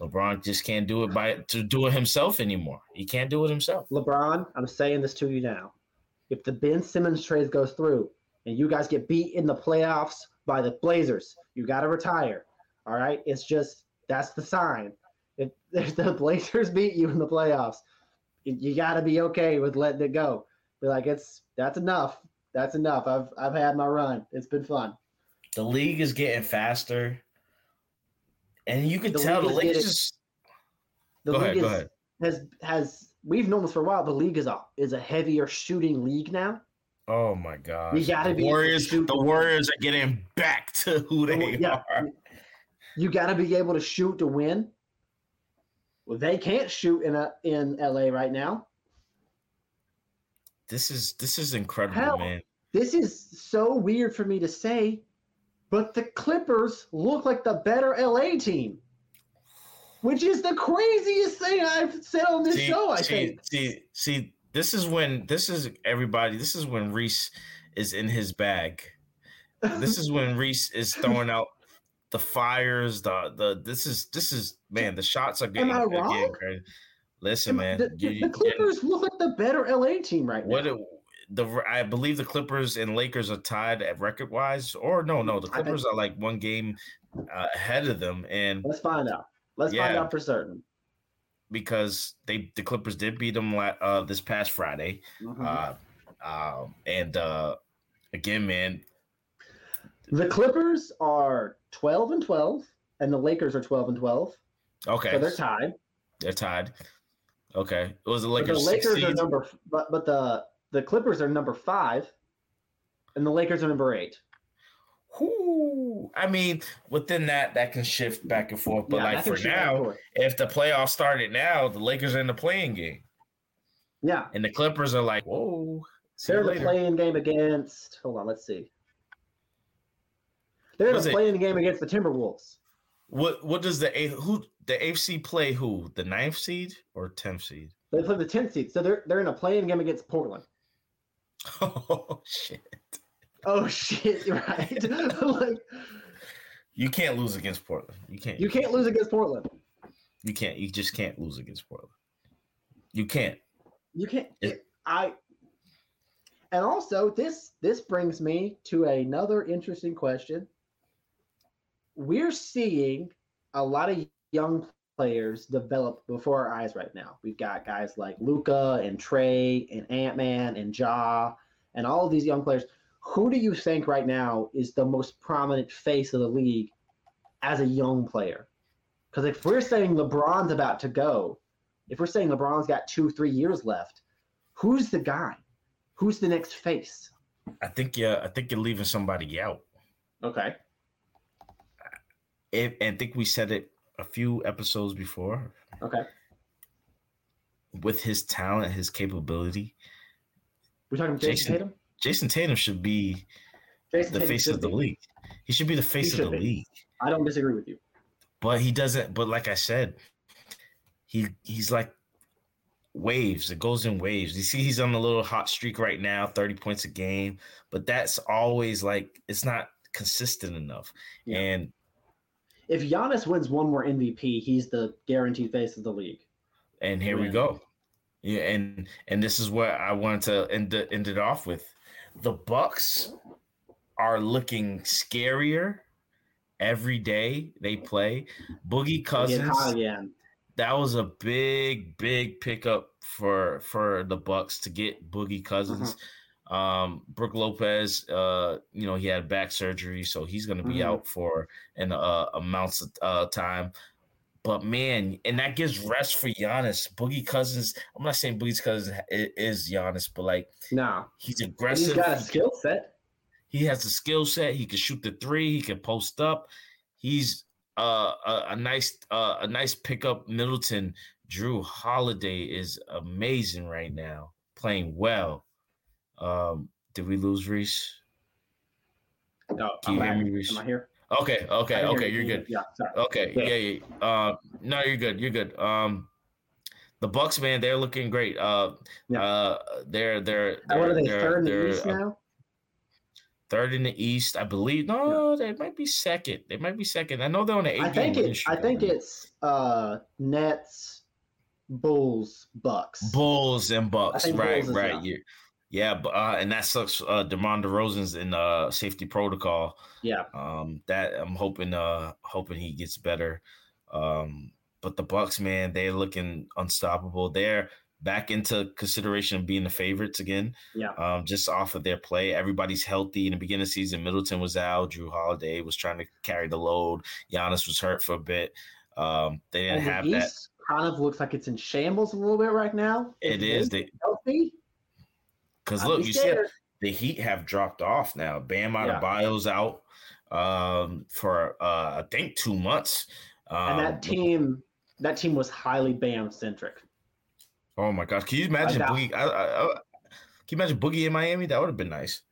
LeBron just can't do it by to do it himself anymore. He can't do it himself. LeBron, I'm saying this to you now. If the Ben Simmons trade goes through and you guys get beat in the playoffs by the Blazers, you got to retire. All right, it's just that's the sign. If, <laughs> if the Blazers beat you in the playoffs, you got to be okay with letting it go. Be like, it's that's enough. That's enough. I've I've had my run. It's been fun. The league is getting faster, and you can the tell the league is just. The go league ahead, is, go ahead. has has we've known this for a while. The league is a is a heavier shooting league now. Oh my god! You got to be Warriors. The Warriors are getting back to who they yeah. are. You got to be able to shoot to win. Well, they can't shoot in a in LA right now. This is this is incredible, Hell, man. This is so weird for me to say, but the Clippers look like the better LA team which is the craziest thing I've said on this see, show. I see, think. See, see, this is when this is everybody. This is when Reese is in his bag. This is when Reese is throwing out the fires. The the this is this is man. The shots are getting, Am I wrong? Getting crazy. Listen, man. The, the, the Clippers look like the better LA team right now. What it, the I believe the Clippers and Lakers are tied at record wise, or no, no, the Clippers are like one game uh, ahead of them. And let's find out. Let's yeah, find out for certain. Because they the Clippers did beat them uh, this past Friday, mm-hmm. uh, uh, and uh, again, man, the Clippers are twelve and twelve, and the Lakers are twelve and twelve. Okay, so they're tied. They're tied. Okay, it was the Lakers. But the Lakers are number, but but the the Clippers are number five, and the Lakers are number eight. Whoo. I mean, within that, that can shift back and forth. But yeah, like for now, if the playoffs started now, the Lakers are in the playing game. Yeah. And the Clippers are like, whoa. They're in the playing game against. Hold on, let's see. They're in the playing game against the Timberwolves. What what does the eighth who the AFC play who? The ninth seed or tenth seed? They play the tenth seed. So they're they're in a playing game against Portland. <laughs> Oh shit. Oh <laughs> shit! Right. <laughs> like, you can't lose against Portland. You can't. You can't lose against Portland. You can't. You just can't lose against Portland. You can't. You can't. It, I. And also, this this brings me to another interesting question. We're seeing a lot of young players develop before our eyes right now. We've got guys like Luka and Trae and Ant Man and Ja and all of these young players who do you think right now is the most prominent face of the league as a young player? Because if we're saying LeBron's about to go, if we're saying LeBron's got two, three years left, who's the guy? Who's the next face? I think yeah, I think you're leaving somebody out. Okay. If, and I think we said it a few episodes before. Okay. With his talent, his capability. We're talking Jayson, Jayson Tatum. Jayson Tatum should be Jayson the Tatum face of the be. league. He should be the face of the be. league. I don't disagree with you. But he doesn't. But like I said, he he's like waves. It goes in waves. You see, he's on a little hot streak right now, thirty points a game. But that's always like it's not consistent enough. Yeah. And if Giannis wins one more MVP, he's the guaranteed face of the league. And here we go. Yeah, and and this is what I wanted to end, end it off with the Bucks are looking scarier every day they play. Boogie Cousins That was a big, big pickup for for the Bucks to get Boogie Cousins. Mm-hmm. Um, Brook Lopez, uh, you know, he had back surgery, so he's going to be mm-hmm. out for an uh, amounts of uh, time. But man, and that gives rest for Giannis. Boogie Cousins. I'm not saying Boogie Cousins is Giannis, but like, no, he's aggressive. He's got a skill set. He has a skill set. He can shoot the three. He can post up. He's uh, a, a nice uh, a nice pickup. Middleton, Jrue Holiday is amazing right now, playing well. Um, did we lose Reese? No, Can you I'm hear me, Reese? Am I here? Okay, okay, okay. you. You're good. Yeah, sorry. Okay, Yeah. yeah, yeah. Uh, no, you're good. You're good. Um, the Bucks, man, they're looking great. Uh, Yeah. uh, they're they're And what are they're they they're, third in the they're, East uh, now? third in the East, I believe. No, they might be second. They might be second. I know they're on the eight. I think it's. I think it's uh Nets, Bulls, Bucks. Bulls and Bucks. Right, Bulls right. Yeah, yeah. But uh, and that sucks. Uh, DeMar DeRozan's in uh safety protocol. Yeah, Um, that I'm hoping. Uh, hoping he gets better. Um, but the Bucks, man, they're looking unstoppable. They're back into consideration of being the favorites again. yeah. Um, just off of their play, everybody's healthy. In the beginning of the season, Middleton was out. Jrue Holiday was trying to carry the load. Giannis was hurt for a bit. Um, they didn't And the have that. Kind of looks like it's in shambles a little bit right now. It If they healthy. Because look, you see scared. the Heat have dropped off now. Bam Yeah. Adebayo's out um, for uh, I think two months. Um, and that team, that team was highly Bam centric. Oh my gosh! Can you imagine doubt- Boogie? I, I, I, can you imagine Boogie in Miami? That would have been nice.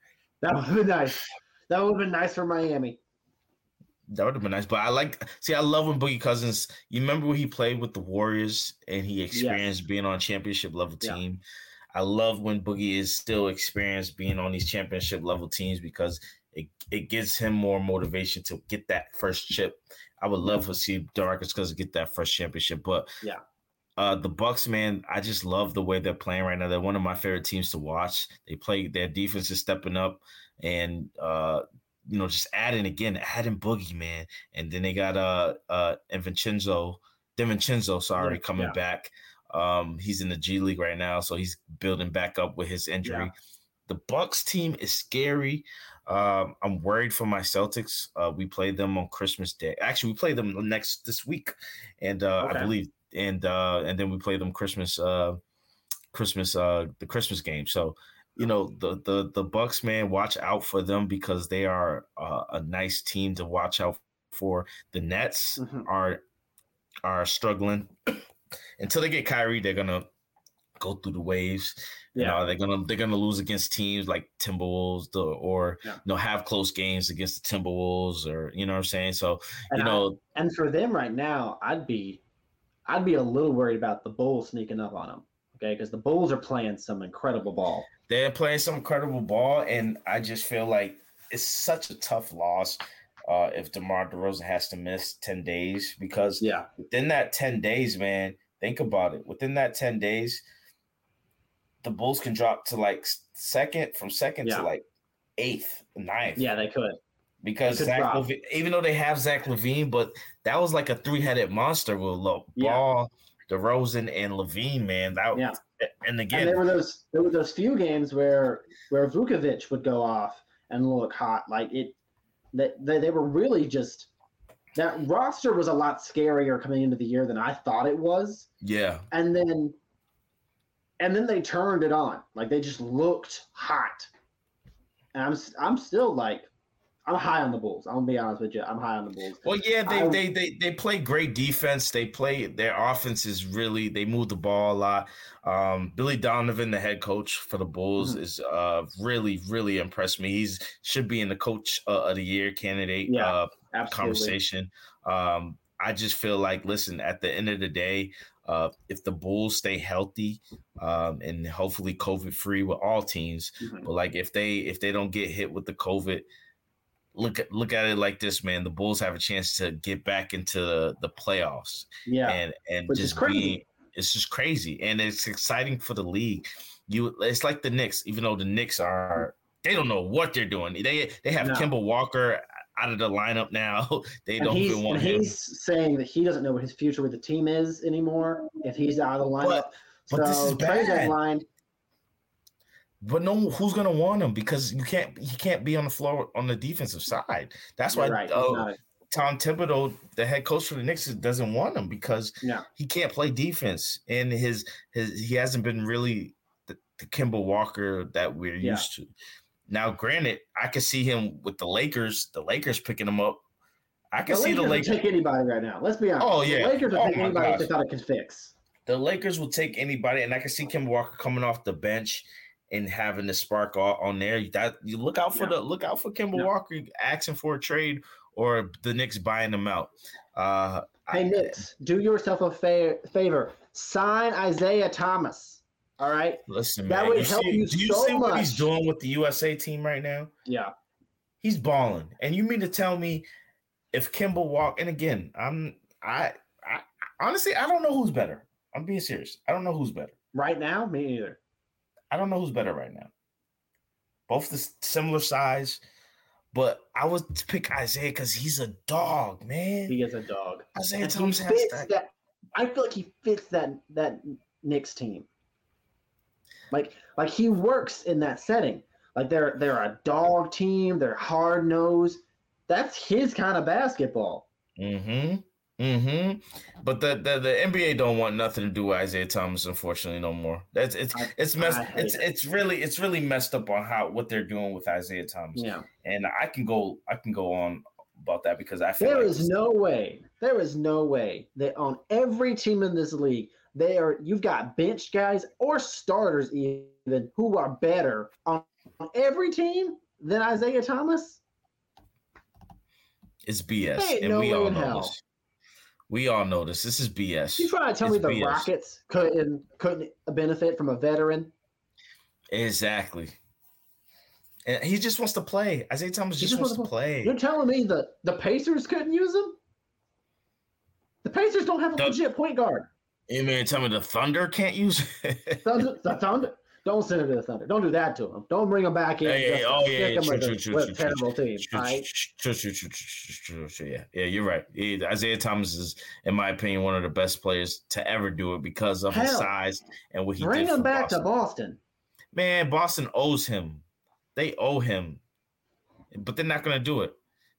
That would have been nice. That would have been nice for Miami. That would have been nice. But I like see, I love when Boogie Cousins. You remember when he played with the Warriors and he experienced being on a championship level Yeah. I love when Boogie is still experienced being on these championship level teams because it, it gives him more motivation to get that first chip. I would love to see Demarcus Cousins get that first championship. But Yeah. uh, the Bucks, man, I just love the way they're playing right now. They're one of my favorite teams to watch. They play their defense is stepping up, and uh, you know, just adding again, adding Boogie, man, and then they got uh uh and Vincenzo, DiVincenzo, sorry, coming yeah. back. Um, he's in the G League right now, so he's building back up with his injury. Yeah. The Bucks team is scary. Um, I'm worried for my Celtics. Uh, we played them on Christmas Day. Actually, we play them next this week, and uh, Okay. I believe, and uh, and then we play them Christmas, uh, Christmas, uh, the Christmas game. So, you know, the the the Bucks, man, watch out for them because they are uh, a nice team to watch out for. The Nets Mhm. are are struggling until they get Kyrie. They're gonna go through the waves. You know, they're gonna they're gonna lose against teams like Timberwolves, the, or Yeah. you know have close games against the Timberwolves, or you know what I'm saying. So And you I- know, And for them right now, I'd be, I'd be a little worried about the Bulls sneaking up on them. Okay, because the Bulls are playing some incredible ball. they're playing some incredible ball, and I just feel like it's such a tough loss uh, if DeMar DeRozan has to miss ten days because Yeah, within that 10 days, man, think about it. Within that 10 days, the Bulls can drop to like second, from second Yeah. to like eighth, ninth. yeah, they could. Because They could Zach. LaVine, even though they have Zach LaVine, but that was like a three headed monster with Lo- Yeah. Ball, DeRozan, and LaVine, man. That Yeah. and And again, there were those, there were those few games where where Vucevic would go off and look hot. Like it, that they, they were really just that roster was a lot scarier coming into the year than I thought it was. yeah, and then and then they turned it on like they just looked hot and i'm i'm still like i'm high on the bulls i'm gonna be honest with you i'm high on the bulls Well, yeah, they, I- they they they play great defense. They play their offense is really they move the ball a lot. Um, Billy Donovan, the head coach for the Bulls, Mhm. is uh really really impressed me. He's should be in the coach uh, of the year candidate Yeah, uh, absolutely conversation. Um, I just feel like listen at the end of the day. Uh, if the Bulls stay healthy um, and hopefully COVID free with all teams, Mhm. but like if they if they don't get hit with the COVID, look at look at it like this, man. The Bulls have a chance to get back into the, the playoffs yeah and and Which just crazy. being it's just crazy and it's exciting for the league. You it's like the Knicks, even though the Knicks are they don't know what they're doing. They they have No. Kemba Walker out of the lineup now. <laughs> they don't even want him. he's saying that he doesn't know what his future with the team is anymore if he's out of the lineup But- but this is bad. deadline But no, who's gonna want him? Because you can't he can't be on the floor on the defensive side. That's why right uh, Tom Thibodeau, the head coach for the Knicks, doesn't want him because Yeah. he can't play defense, and his his he hasn't been really the, the Kemba Walker that we're Yeah. used to. Now, granted, I could see him with the Lakers, the Lakers picking him up I can the see Lakers the Lakers. take anybody right now. Let's be honest. Oh, yeah. The Lakers would Oh, take anybody if they gosh. thought it could fix. the Lakers will take anybody, and I can see Kemba Walker coming off the bench and having the spark on, on there. That you look out for Yeah. the look out for Kemba Yeah. Walker asking for a trade or the Knicks buying them out. Uh, Hey, I- Knicks, do yourself a fa- favor. Sign Isaiah Thomas. All right. listen, that man. would you help see, you do you so see what he's doing with the USA team right now? Yeah. He's balling, and you mean to tell me if Kemba walk And again, I'm I, I honestly I don't know who's better. I'm being serious. I don't know who's better. Right now, me either. I don't know who's better right now. Both the similar size, but I would pick Isaiah because he's a dog, man. He is a dog. Isaiah Thomas has that. that. I feel like he fits that that Knicks team. Like like he works in that setting. Like they're they're a dog team. They're hard nosed. That's his kind of basketball. Mm-hmm. Mm-hmm. But the, the the NBA don't want nothing to do with Isaiah Thomas, unfortunately, no more. That's it's I- it's messed. It's it. it's really it's really messed up on how what they're doing with Isaiah Thomas. Yeah. And I can go I can go on about that because I feel There like is no way. There is no way that on every team in this league, they are you've got bench guys or starters even who are better on, on every team than Isaiah Thomas. it's BS, and no we all know hell. this. We all know this. This is BS. You trying to tell me the BS. Rockets couldn't couldn't benefit from a veteran? Exactly. And he just wants to play. Isaiah Thomas just, just wants to wants play. You're telling me the the Pacers couldn't use him? The Pacers don't have a The- legit point guard. You mean tell me the Thunder can't use it? Thunder, <laughs> the Thunder. Don't send him to the Thunder. Don't do that to him. Don't bring him back in. Hey, hey, oh, yeah, terrible team. Yeah, yeah, you're right. Isaiah Thomas is, in my opinion, one of the best players to ever do it because of his size and what he Bring him back Boston. to Boston. Man, Boston owes him. They owe him, but they're not going to do it.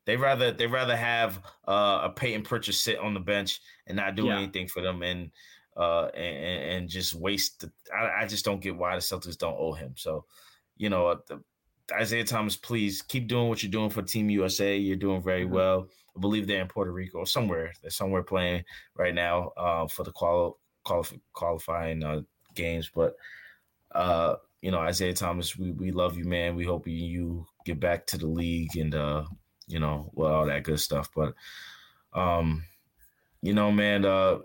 They rather they rather have uh, a Payton Pritchard sit on the bench and not do Yeah. anything for them and uh and, and just waste. The, I, I just don't get why the Celtics don't owe him. So, you know, uh, the, Isaiah Thomas, please keep doing what you're doing for Team USA. You're doing very Mhm. well. I believe they're in Puerto Rico or somewhere. They're somewhere playing right now uh, for the qual- qualif- qualifying uh, games. But uh, you know, Isaiah Thomas, we, we love you, man. We hope you, you get back to the league and uh, you know, well, all that good stuff. But um, you know, man, uh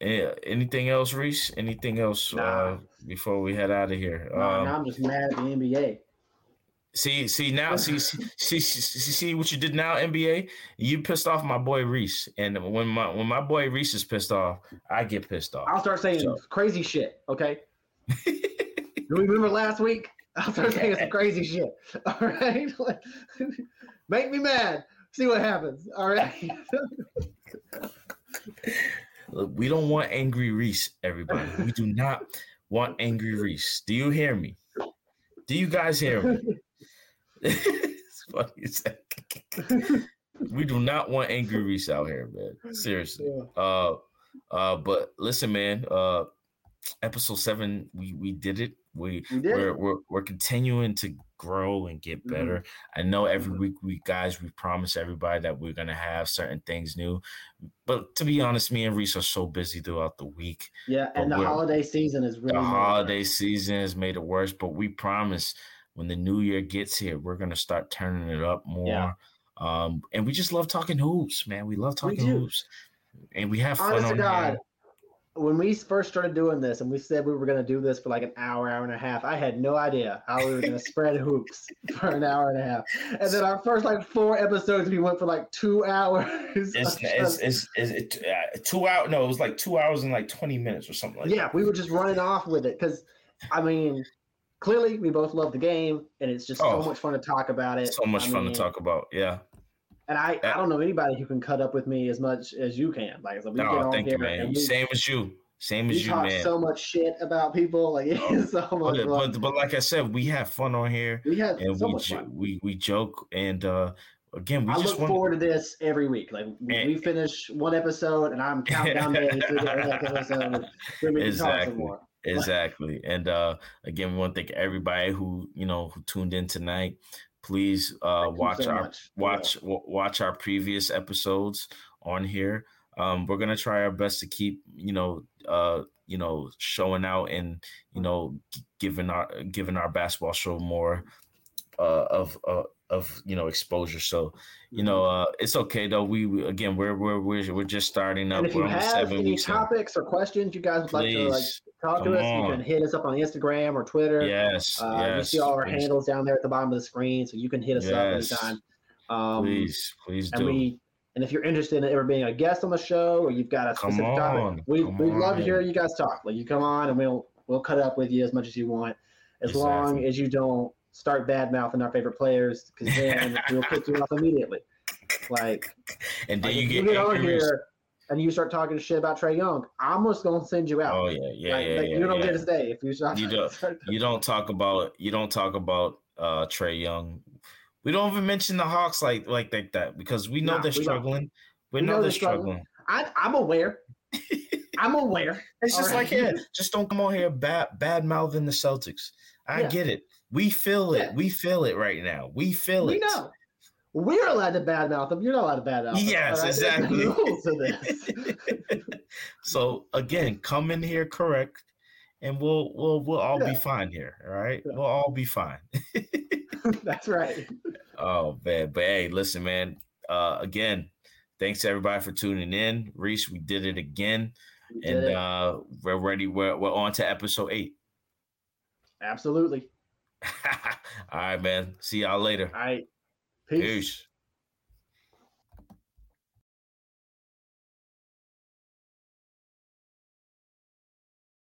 eh, anything else, Reese? Anything else uh before we head out of here? No, Um, now I'm just mad at the NBA. See, see now, see, see, see, see, see what you did now, NBA. You pissed off my boy Reese, and when my when my boy Reese is pissed off, I get pissed off. I'll start saying So- crazy shit. Okay. <laughs> Do we remember last week? I'll start saying some crazy shit. <laughs> All right. <laughs> Make me mad. See what happens. All right. Look, we don't want angry Reese, everybody. We do not want angry Reese. Do you hear me? Do you guys hear me? it's <laughs> <laughs> funny we do not want angry Reese out here, man. Seriously. Uh, uh, but listen, man. Uh, episode seven, we we did it. We We did we're, we're we're continuing to grow and get Mhm. better. I know every Mhm. week we guys we promise everybody that we're gonna have certain things new. But to be honest, me and Reese are so busy throughout the week. Yeah. And the holiday season is really The holiday worse. season has made it worse, but we promise when the new year gets here, we're gonna start turning it up more. Um, and we just love talking hoops, man. We love talking do. hoops, and we have fun Honest on God. When we first started doing this and we said we were going to do this for like an hour, hour and a half, I had no idea how we were going <laughs> to spread hoops for an hour and a half. And then our first like four episodes, we went for like two hours. It's <laughs> it's just- it's, it's, it, uh, two hours. No, it was like two hours and like twenty minutes or something like that. yeah, we were just running off with it because, I mean, clearly we both love the game and it's just Oh. so much fun to talk about it. So much I fun mean, to talk about. Yeah. And I, I don't know anybody who can cut up with me as much as you can. Like, so we get on thank you, here man. we, Same as you. Same as you, talk man. so much shit about people. Like, <laughs> it's so much but, but but like I said, we have fun on here, we had and so we much fun. we we joke, and uh again, we I just look forward to this every week. Like we, And- we finish one episode, and I'm counting down days to the next episode. we Exactly. Exactly. And uh again, we want to thank everybody who, you know, who tuned in tonight. Please uh, watch so our much. watch w- watch our previous episodes on here. Um, we're gonna try our best to keep you know uh, you know showing out and you know giving our giving our basketball show more uh, of uh, of you know exposure. So you know uh, it's okay though. We, we again we're we're we're we're just starting up. And if you have any in. topics or questions you guys would like to like Talk to come us, you can hit us up on Instagram or Twitter. yes, Uh, yes. you see all our please, handles down there at the bottom of the screen, so you can hit us Yes. up anytime. Um, Please, please and do. we and if you're interested in ever being a guest on the show or you've got a specific on, topic, we come we'd love to hear you guys talk. Like you come on and we'll we'll cut up with you as much as you want, as long as you don't start bad mouthing our favorite players, because then <laughs> we'll kick you off immediately. Like, and then like you get you get on here and you start talking shit about Trae Young, I'm just gonna send you out. Oh yeah, yeah, like, yeah, like, yeah. you don't yeah. get to stay if you start. You don't- start- you don't talk about you don't talk about uh Trae Young. We don't even mention the Hawks like like like that because we know No, they're we struggling. We, We know, they're struggling. struggling. I, I'm aware. <laughs> I'm aware. It's just All like right. yeah, <laughs> just don't come on here bad bad mouthing the Celtics. I Yeah. get it. We feel it. We feel it right now. We feel We it. know. We're allowed to badmouth them. You're not allowed to badmouth them. Yes, right? Exactly. rules to this. <laughs> so again, come in here correct, and we'll we'll we'll all be fine here. All right, Yeah. we'll all be fine. <laughs> <laughs> That's right. Oh man, but hey, listen, man. Uh, again, thanks to everybody for tuning in. Reese, we did it again, We and it. uh, we're ready. We're we're on to episode eight. Absolutely. all right, man. See y'all later. All right. Peace. Peace.